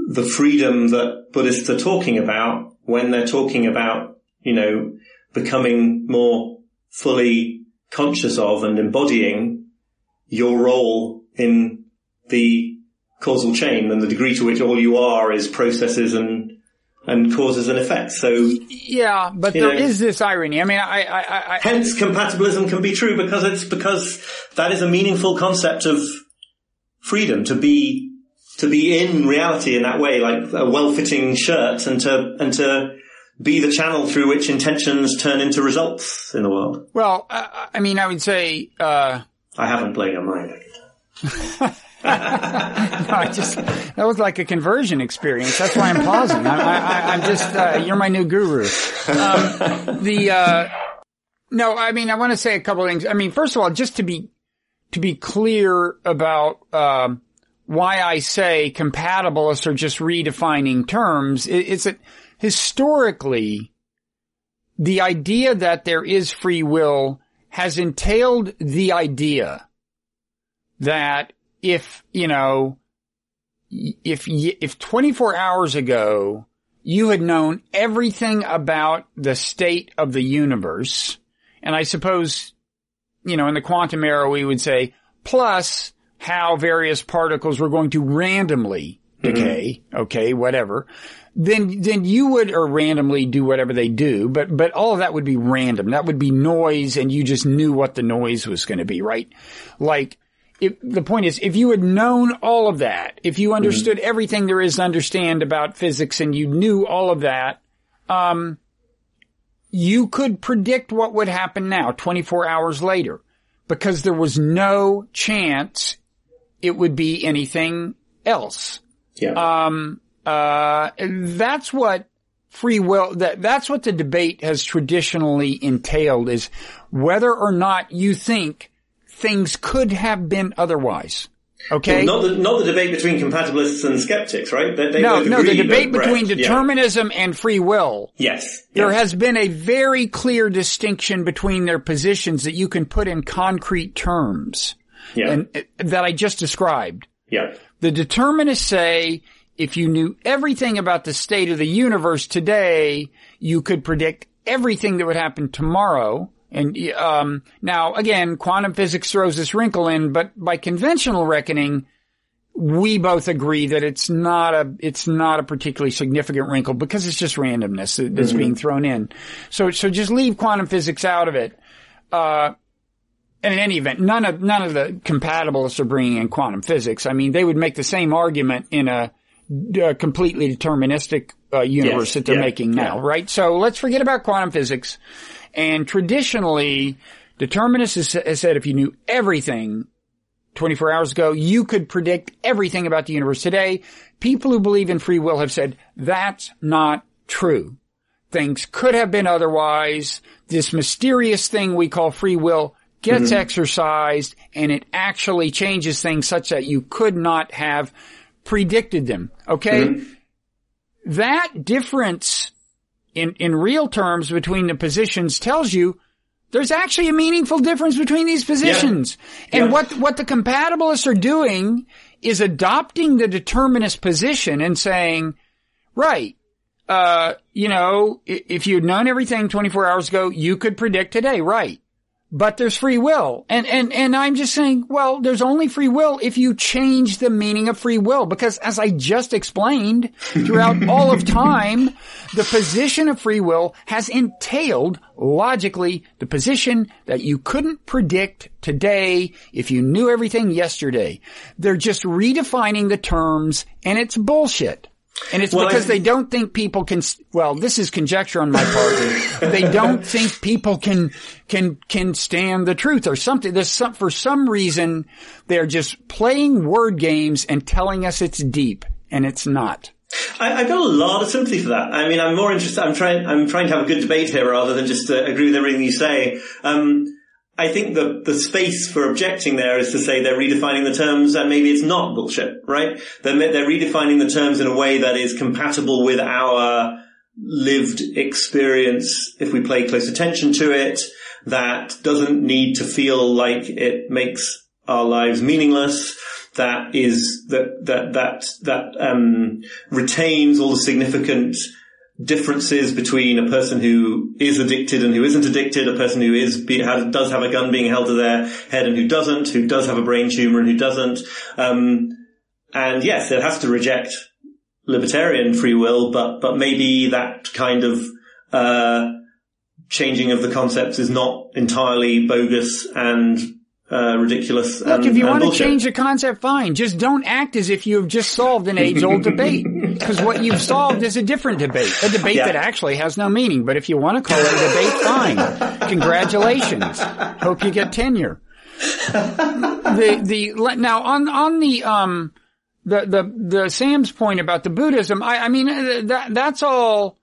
the freedom that Buddhists are talking about when they're talking about you know becoming more fully conscious of and embodying your role in the causal chain and the degree to which all you are is processes and and causes and effects. So yeah, but there know, is this irony. I mean, I, I, I, hence compatibilism can be true because it's because that is a meaningful concept of freedom to be to be in reality in that way, like a well-fitting shirt, and to and to be the channel through which intentions turn into results in the world. Well, I mean, I would say uh, I haven't played your mind. no, I just that was like a conversion experience. That's why I'm pausing. I, am just uh, you're my new guru. Um, the uh, no, I mean I want to say a couple of things. I mean, first of all, just to be to be clear about um, why I say compatibilists are just redefining terms. It, it's a, historically the idea that there is free will has entailed the idea that if, you know, if, if 24 hours ago you had known everything about the state of the universe, and I suppose, you know, in the quantum era we would say, plus how various particles were going to randomly mm-hmm. decay, okay, whatever, then, then you would, or randomly do whatever they do, but, but all of that would be random. That would be noise and you just knew what the noise was going to be, right? Like, if, the point is, if you had known all of that, if you understood mm-hmm. everything there is to understand about physics and you knew all of that, um, you could predict what would happen now, 24 hours later, because there was no chance it would be anything else. Yeah. Um, uh, that's what free will, that, that's what the debate has traditionally entailed is whether or not you think things could have been otherwise. Okay. Well, not the not the debate between compatibilists and skeptics, right? They, they no, no, the debate between right, determinism yeah. and free will. Yes. There yes. has been a very clear distinction between their positions that you can put in concrete terms. Yeah. And uh, that I just described. Yeah. The determinists say if you knew everything about the state of the universe today, you could predict everything that would happen tomorrow. And um, now, again, quantum physics throws this wrinkle in, but by conventional reckoning, we both agree that it's not a it's not a particularly significant wrinkle because it's just randomness that's mm-hmm. being thrown in. So so just leave quantum physics out of it. Uh, and in any event, none of none of the compatibilists are bringing in quantum physics. I mean, they would make the same argument in a, a completely deterministic uh, universe yes, that they're yeah, making now, yeah. right? So let's forget about quantum physics. And traditionally, determinists has said if you knew everything 24 hours ago, you could predict everything about the universe today. People who believe in free will have said that's not true. Things could have been otherwise. This mysterious thing we call free will gets mm-hmm. exercised and it actually changes things such that you could not have predicted them. Okay. Mm-hmm. That difference in, in real terms between the positions tells you there's actually a meaningful difference between these positions. Yeah. And yeah. what, what the compatibilists are doing is adopting the determinist position and saying, right, uh, you know, if you'd known everything 24 hours ago, you could predict today, right? But there's free will. And, and, and I'm just saying, well, there's only free will if you change the meaning of free will. Because as I just explained throughout all of time, the position of free will has entailed logically the position that you couldn't predict today if you knew everything yesterday. They're just redefining the terms and it's bullshit. And it's well, because I, they don't think people can, well, this is conjecture on my part. they don't think people can, can, can stand the truth or something. There's some, for some reason, they're just playing word games and telling us it's deep and it's not. I, have got a lot of sympathy for that. I mean, I'm more interested, I'm trying, I'm trying to have a good debate here rather than just uh, agree with everything you say. Um, I think the, the space for objecting there is to say they're redefining the terms and maybe it's not bullshit, right? They're, they're redefining the terms in a way that is compatible with our lived experience if we pay close attention to it, that doesn't need to feel like it makes our lives meaningless, that is, that, that, that, that, um, retains all the significant differences between a person who is addicted and who isn't addicted, a person who is has, does have a gun being held to their head and who doesn't, who does have a brain tumor and who doesn't. Um, and yes, it has to reject libertarian free will, but but maybe that kind of uh, changing of the concepts is not entirely bogus and uh, ridiculous. Look, and, if you want bullshit. to change the concept, fine. Just don't act as if you have just solved an age-old debate, because what you've solved is a different debate, a debate yeah. that actually has no meaning. But if you want to call it a debate, fine. Congratulations. Hope you get tenure. the the now on on the um the the the Sam's point about the Buddhism, I I mean that that's all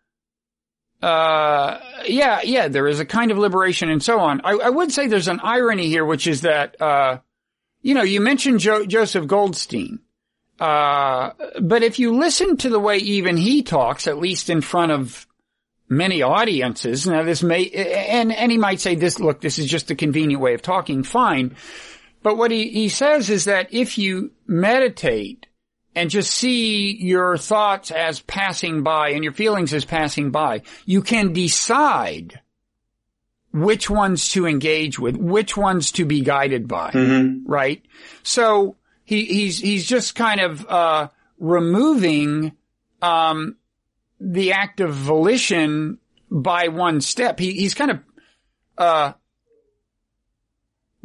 uh, yeah, yeah, there is a kind of liberation and so on. I, I would say there's an irony here, which is that, uh, you know, you mentioned jo- Joseph Goldstein. Uh, but if you listen to the way even he talks, at least in front of many audiences, now this may, and, and he might say this, look, this is just a convenient way of talking, fine. But what he, he says is that if you meditate and just see your thoughts as passing by and your feelings as passing by. You can decide which ones to engage with, which ones to be guided by, mm-hmm. right? So he, he's, he's just kind of, uh, removing, um, the act of volition by one step. He, he's kind of, uh,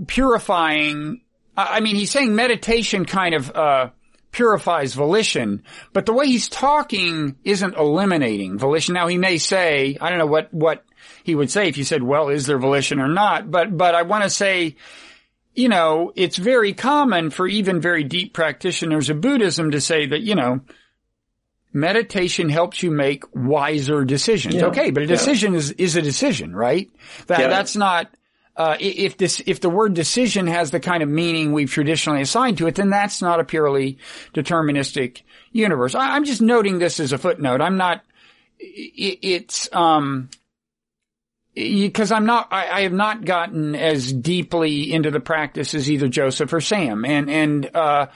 purifying, I mean, he's saying meditation kind of, uh, purifies volition, but the way he's talking isn't eliminating volition. Now he may say, I don't know what, what he would say if you said, well, is there volition or not? But, but I want to say, you know, it's very common for even very deep practitioners of Buddhism to say that, you know, meditation helps you make wiser decisions. Yeah. Okay, but a decision yeah. is, is a decision, right? That, yeah. that's not, uh, if this, if the word decision has the kind of meaning we've traditionally assigned to it, then that's not a purely deterministic universe. I, am just noting this as a footnote. I'm not, it, it's, um, because I'm not, I, I, have not gotten as deeply into the practice as either Joseph or Sam, and and uh,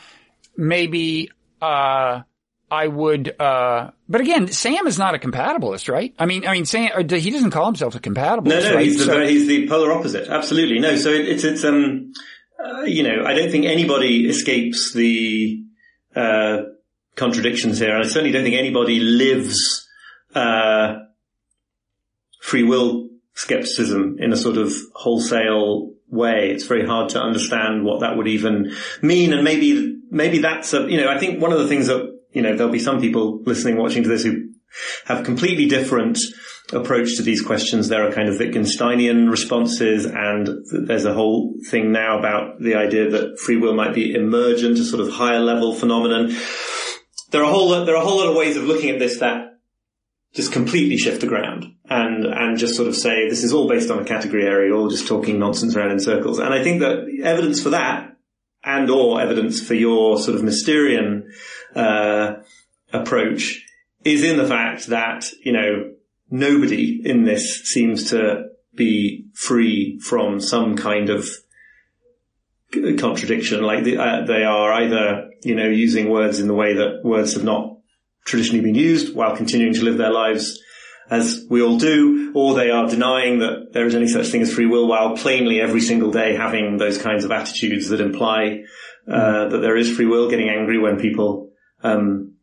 maybe uh, I would, uh, but again, Sam is not a compatibilist, right? I mean, I mean, Sam, he doesn't call himself a compatibilist. No, no, right? he's, the, so, he's the polar opposite. Absolutely. No, so it, it's, it's, um, uh, you know, I don't think anybody escapes the, uh, contradictions here. I certainly don't think anybody lives, uh, free will skepticism in a sort of wholesale way. It's very hard to understand what that would even mean. And maybe, maybe that's a, you know, I think one of the things that you know, there'll be some people listening, watching to this who have completely different approach to these questions. There are kind of Wittgensteinian responses and there's a whole thing now about the idea that free will might be emergent, a sort of higher level phenomenon. There are a whole there are a whole lot of ways of looking at this that just completely shift the ground and, and just sort of say this is all based on a category error, all just talking nonsense around in circles. And I think that evidence for that and or evidence for your sort of Mysterian uh, approach is in the fact that you know nobody in this seems to be free from some kind of contradiction. Like the, uh, they are either you know using words in the way that words have not traditionally been used while continuing to live their lives as we all do, or they are denying that there is any such thing as free will while plainly every single day having those kinds of attitudes that imply uh, that there is free will, getting angry when people um,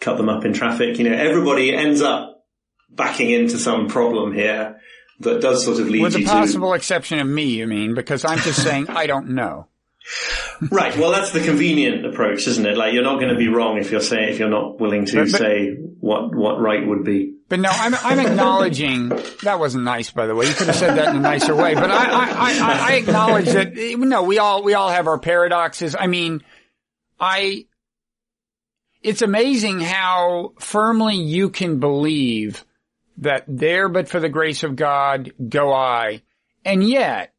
cut them up in traffic. You know, everybody ends up backing into some problem here that does sort of lead With you the possible exception of me, you mean, because I'm just saying I don't know. right. Well, that's the convenient approach, isn't it? Like you're not going to be wrong if you're saying if you're not willing to but, but, say what what right would be. But no, I'm I'm acknowledging that wasn't nice, by the way. You could have said that in a nicer way. But I I, I, I acknowledge that no, we all we all have our paradoxes. I mean, I. It's amazing how firmly you can believe that there, but for the grace of God, go I, and yet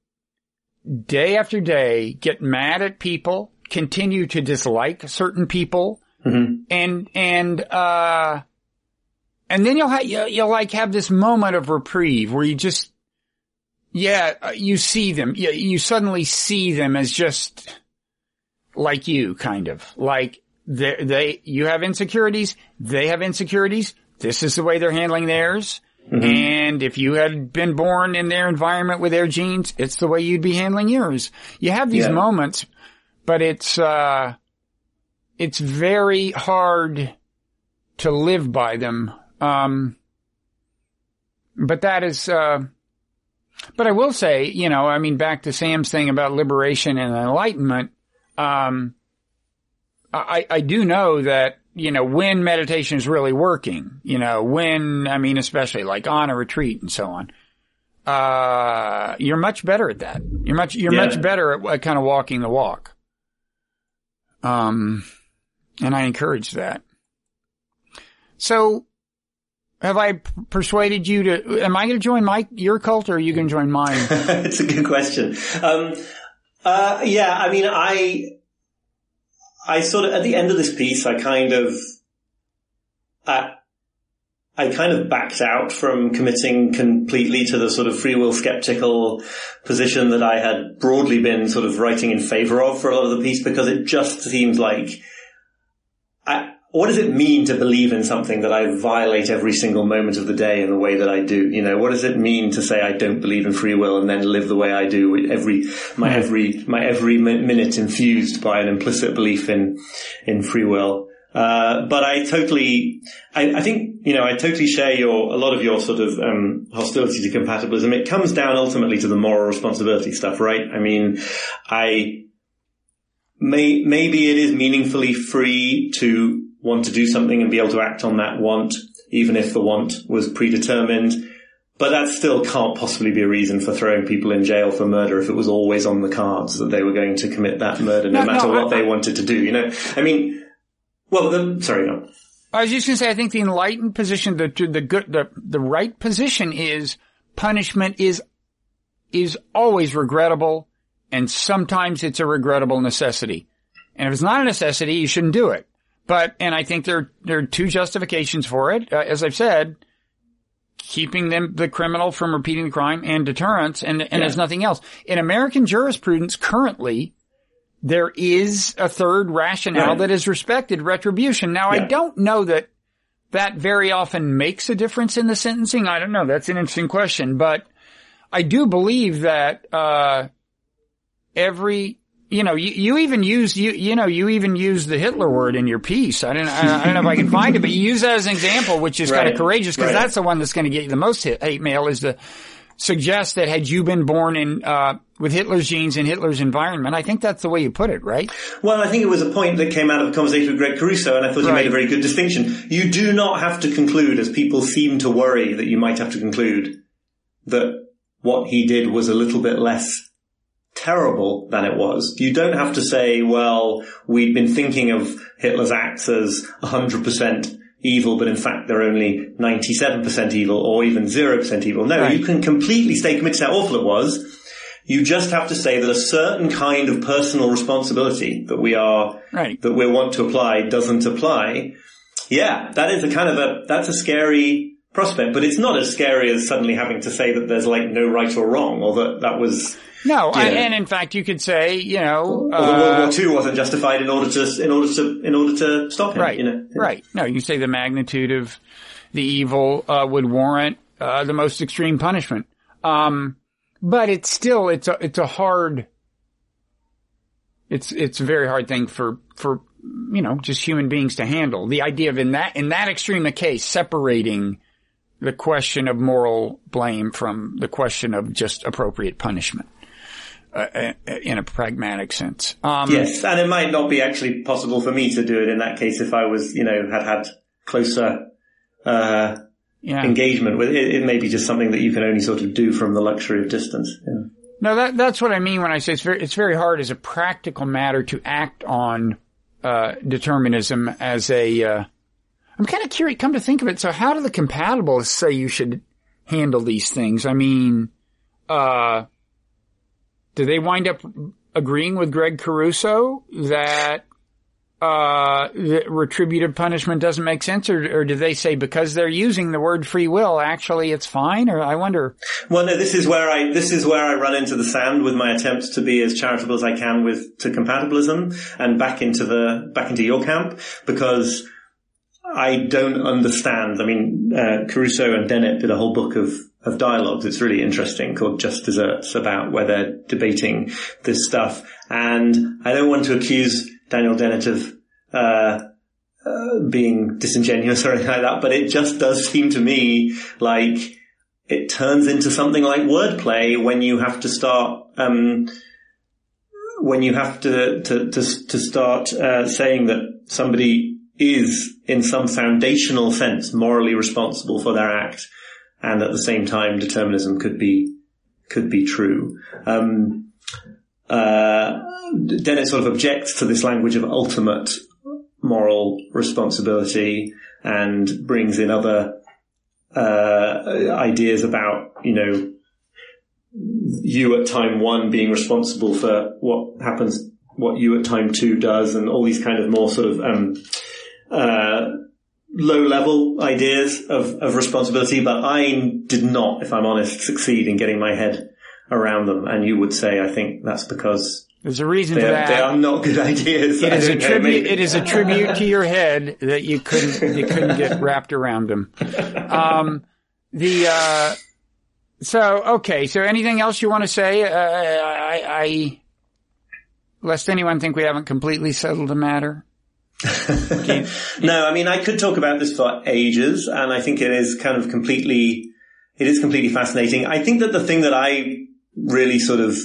day after day get mad at people, continue to dislike certain people, mm-hmm. and and uh, and then you'll, ha- you'll you'll like have this moment of reprieve where you just yeah uh, you see them. You, you suddenly see them as just like you kind of. Like they they you have insecurities they have insecurities this is the way they're handling theirs Mm-hmm. And if you had been born in their environment with their genes, it's the way you'd be handling yours. You have these yeah. moments, but it's, uh, it's very hard to live by them. Um, but that is, uh, but I will say, you know, I mean, back to Sam's thing about liberation and enlightenment, um, I, I do know that you know, when meditation is really working, you know, when, I mean, especially like on a retreat and so on, uh, you're much better at that. You're much, you're yeah. much better at, at kind of walking the walk. Um, and I encourage that. So, have I persuaded you to? Am I going to join my your cult, or are you going to join mine? it's a good question. Um, uh, yeah, I mean, I I sort of, at the end of this piece, I kind of, I, I kind of backed out from committing completely to the sort of free will skeptical position that I had broadly been sort of writing in favor of for a lot of the piece because it just seems like I, what does it mean to believe in something that I violate every single moment of the day in the way that I do? You know, what does it mean to say I don't believe in free will and then live the way I do with every, my every, my every minute infused by an implicit belief in, in free will? Uh, but I totally, I, I, think, you know, I totally share your, a lot of your sort of, um, hostility to compatibilism. It comes down ultimately to the moral responsibility stuff, right? I mean, I, may, maybe it is meaningfully free to want to do something and be able to act on that want, even if the want was predetermined. But that still can't possibly be a reason for throwing people in jail for murder if it was always on the cards that they were going to commit that murder no, no matter no, what I, they wanted to do, you know? I mean, well, the, sorry, no. I was just going to say, I think the enlightened position, the the good, the the right position is punishment is is always regrettable, and sometimes it's a regrettable necessity. And if it's not a necessity, you shouldn't do it. But and I think there there are two justifications for it. Uh, as I've said, keeping them the criminal from repeating the crime and deterrence, and and yeah. there's nothing else in American jurisprudence currently there is a third rationale right. that is respected retribution. Now, yeah. I don't know that that very often makes a difference in the sentencing. I don't know. That's an interesting question, but I do believe that, uh, every, you know, you, you even use, you, you know, you even use the Hitler word in your piece. I don't, I, I don't know if I can find it, but you use that as an example, which is right. kind of courageous because right. that's the one that's going to get you the most hate mail is the, suggest that had you been born in uh, with Hitler's genes in Hitler's environment, I think that's the way you put it, right? Well, I think it was a point that came out of a conversation with Greg Caruso, and I thought right. you made a very good distinction. You do not have to conclude, as people seem to worry that you might have to conclude, that what he did was a little bit less terrible than it was. You don't have to say, well, we'd been thinking of Hitler's acts as 100% evil, but in fact they're only 97% evil or even 0% evil. No, right. you can completely stay committed to how awful it was. You just have to say that a certain kind of personal responsibility that we are, right. that we want to apply doesn't apply. Yeah, that is a kind of a, that's a scary prospect, but it's not as scary as suddenly having to say that there's like no right or wrong or that that was, no, I, and in fact, you could say, you know, uh, World War II wasn't justified in order to in order to in order to stop him. Right. You know? Right. No, you say the magnitude of the evil uh, would warrant uh, the most extreme punishment. Um, but it's still it's a it's a hard. It's it's a very hard thing for for you know just human beings to handle. The idea of in that in that extreme a case separating the question of moral blame from the question of just appropriate punishment. Uh, uh, in a pragmatic sense. Um, yes, and it might not be actually possible for me to do it in that case if I was, you know, had had closer uh, yeah. engagement with it. It may be just something that you can only sort of do from the luxury of distance. Yeah. No, that that's what I mean when I say it's very it's very hard as a practical matter to act on uh, determinism as a. am uh, kind of curious. Come to think of it, so how do the compatibilists say you should handle these things? I mean, uh, do they wind up agreeing with Greg Caruso that uh, retributive punishment doesn't make sense, or, or do they say because they're using the word free will, actually it's fine? Or I wonder. Well, no, this is where I this is where I run into the sand with my attempts to be as charitable as I can with to compatibilism and back into the back into your camp because I don't understand. I mean, uh, Caruso and Dennett did a whole book of of dialogues. It's really interesting called Just Deserts about where they're debating this stuff. And I don't want to accuse Daniel Dennett of, uh, uh, being disingenuous or anything like that, but it just does seem to me like it turns into something like wordplay when you have to start, um, when you have to, to, to, to start, uh, saying that somebody is in some foundational sense morally responsible for their act and at the same time determinism could be could be true. Um, uh, Dennett sort of objects to this language of ultimate moral responsibility and brings in other uh, ideas about you know you at time one being responsible for what happens, what you at time two does, and all these kind of more sort of um, uh, low level ideas of, of responsibility, but I did not, if I'm honest, succeed in getting my head around them. And you would say, I think that's because there's a reason they, for that. They are not good ideas. It is a tribute. It is a tribute to your head that you couldn't you couldn't get wrapped around them. Um, the uh, so okay. So anything else you want to say? Uh, I, I lest anyone think we haven't completely settled the matter. no, I mean, I could talk about this for ages and I think it is kind of completely, it is completely fascinating. I think that the thing that I really sort of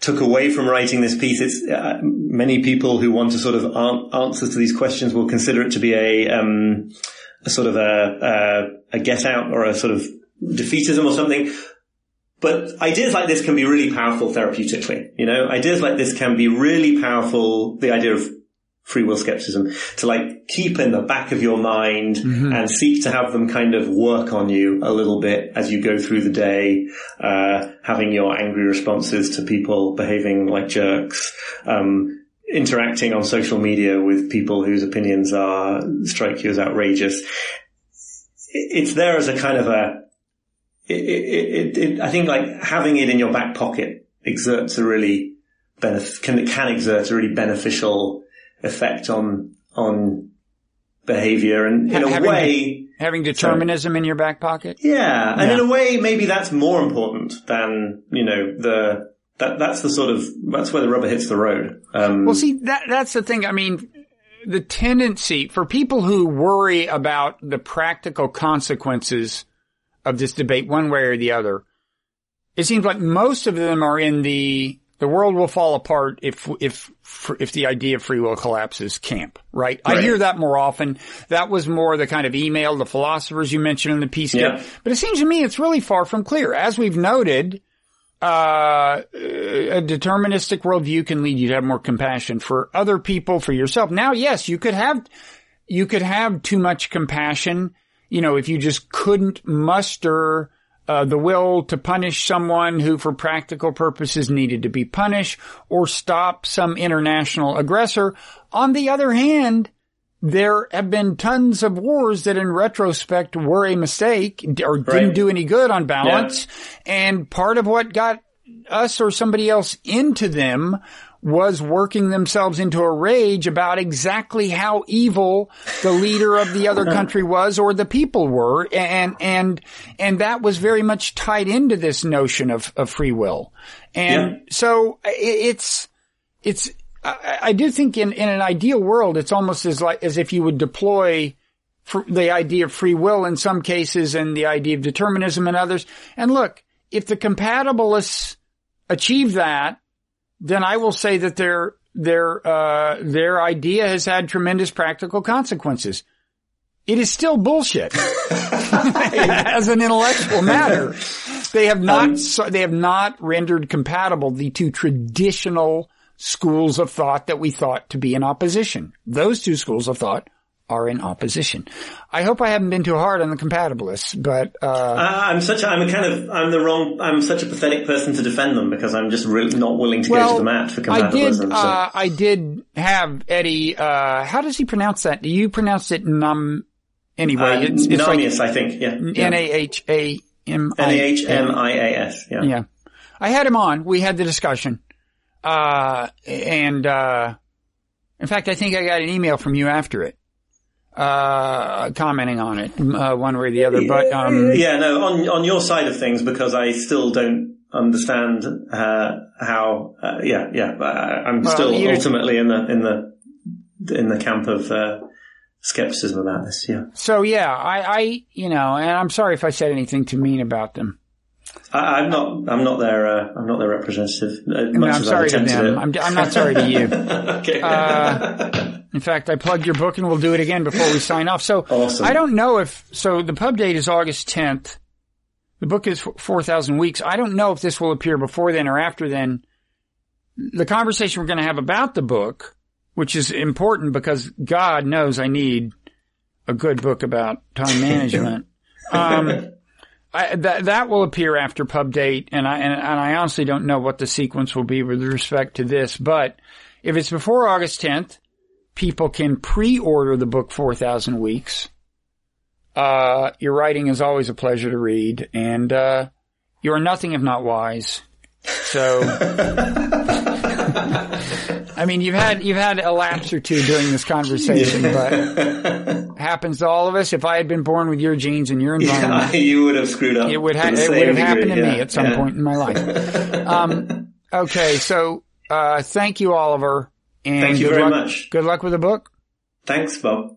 took away from writing this piece, it's uh, many people who want to sort of an- answers to these questions will consider it to be a, um, a sort of a, a, a get out or a sort of defeatism or something. But ideas like this can be really powerful therapeutically. You know, ideas like this can be really powerful. The idea of free will skepticism to like keep in the back of your mind mm-hmm. and seek to have them kind of work on you a little bit as you go through the day, uh, having your angry responses to people behaving like jerks, um, interacting on social media with people whose opinions are strike you as outrageous. It's there as a kind of a, it, it, it, I think like having it in your back pocket exerts a really benef- can, can exert a really beneficial effect on on behavior and in having, a way having determinism in your back pocket yeah and yeah. in a way maybe that's more important than you know the that that's the sort of that's where the rubber hits the road um, well see that that's the thing i mean the tendency for people who worry about the practical consequences of this debate one way or the other it seems like most of them are in the the world will fall apart if if if the idea of free will collapses camp, right? right? I hear that more often. That was more the kind of email the philosophers you mentioned in the piece. Yeah. But it seems to me it's really far from clear. As we've noted, uh, a deterministic worldview can lead you to have more compassion for other people, for yourself. Now, yes, you could have you could have too much compassion. You know, if you just couldn't muster uh, the will to punish someone who for practical purposes needed to be punished or stop some international aggressor. On the other hand, there have been tons of wars that in retrospect were a mistake or didn't do any good on balance. Yeah. And part of what got us or somebody else into them was working themselves into a rage about exactly how evil the leader of the other country was or the people were. And, and, and that was very much tied into this notion of, of free will. And yeah. so it's, it's, I, I, do think in, in an ideal world, it's almost as like, as if you would deploy the idea of free will in some cases and the idea of determinism in others. And look, if the compatibilists achieve that, then I will say that their their uh, their idea has had tremendous practical consequences. It is still bullshit as an intellectual matter. They have not um, they have not rendered compatible the two traditional schools of thought that we thought to be in opposition. Those two schools of thought are in opposition. I hope I haven't been too hard on the compatibilists, but uh, uh, I'm such a, I'm a kind of I'm the wrong I'm such a pathetic person to defend them because I'm just really not willing to well, go to the mat for compatibilism. I did so. uh, I did have Eddie. Uh, how does he pronounce that? Do you pronounce it num? Anyway, uh, it's, it's Nahmias, like I think. Yeah, N a h a m N a h m i a s. Yeah. Yeah. I had him on. We had the discussion. Uh, and, uh, in fact, I think I got an email from you after it uh, commenting on it uh, one way or the other. But um, yeah, no, on on your side of things because I still don't understand uh, how. Uh, yeah, yeah, I'm well, still ultimately in the in the in the camp of. Uh, skepticism about this, yeah. So yeah, I, I, you know, and I'm sorry if I said anything too mean about them. I, am not. I'm not their. Uh, I'm not their representative. Uh, no, I'm sorry to them. I'm, I'm, not sorry to you. okay. Uh, in fact, I plugged your book, and we'll do it again before we sign off. So awesome. I don't know if. So the pub date is August 10th. The book is 4,000 weeks. I don't know if this will appear before then or after then. The conversation we're going to have about the book, which is important because God knows I need a good book about time management. um, I, that that will appear after pub date, and I and, and, I honestly don't know what the sequence will be with respect to this. But if it's before August 10th, people can pre-order the book 4,000 Weeks. Uh, your writing is always a pleasure to read, and uh, you are nothing if not wise. So. I mean, you've had you've had a lapse or two during this conversation, but happens to all of us. If I had been born with your genes and your environment, yeah, you would have screwed up. It would ha- it would have happened to yeah. me at some yeah. point in my life. Um, okay, so uh, thank you, Oliver. And thank you very luck, much. Good luck with the book. Thanks, Bob.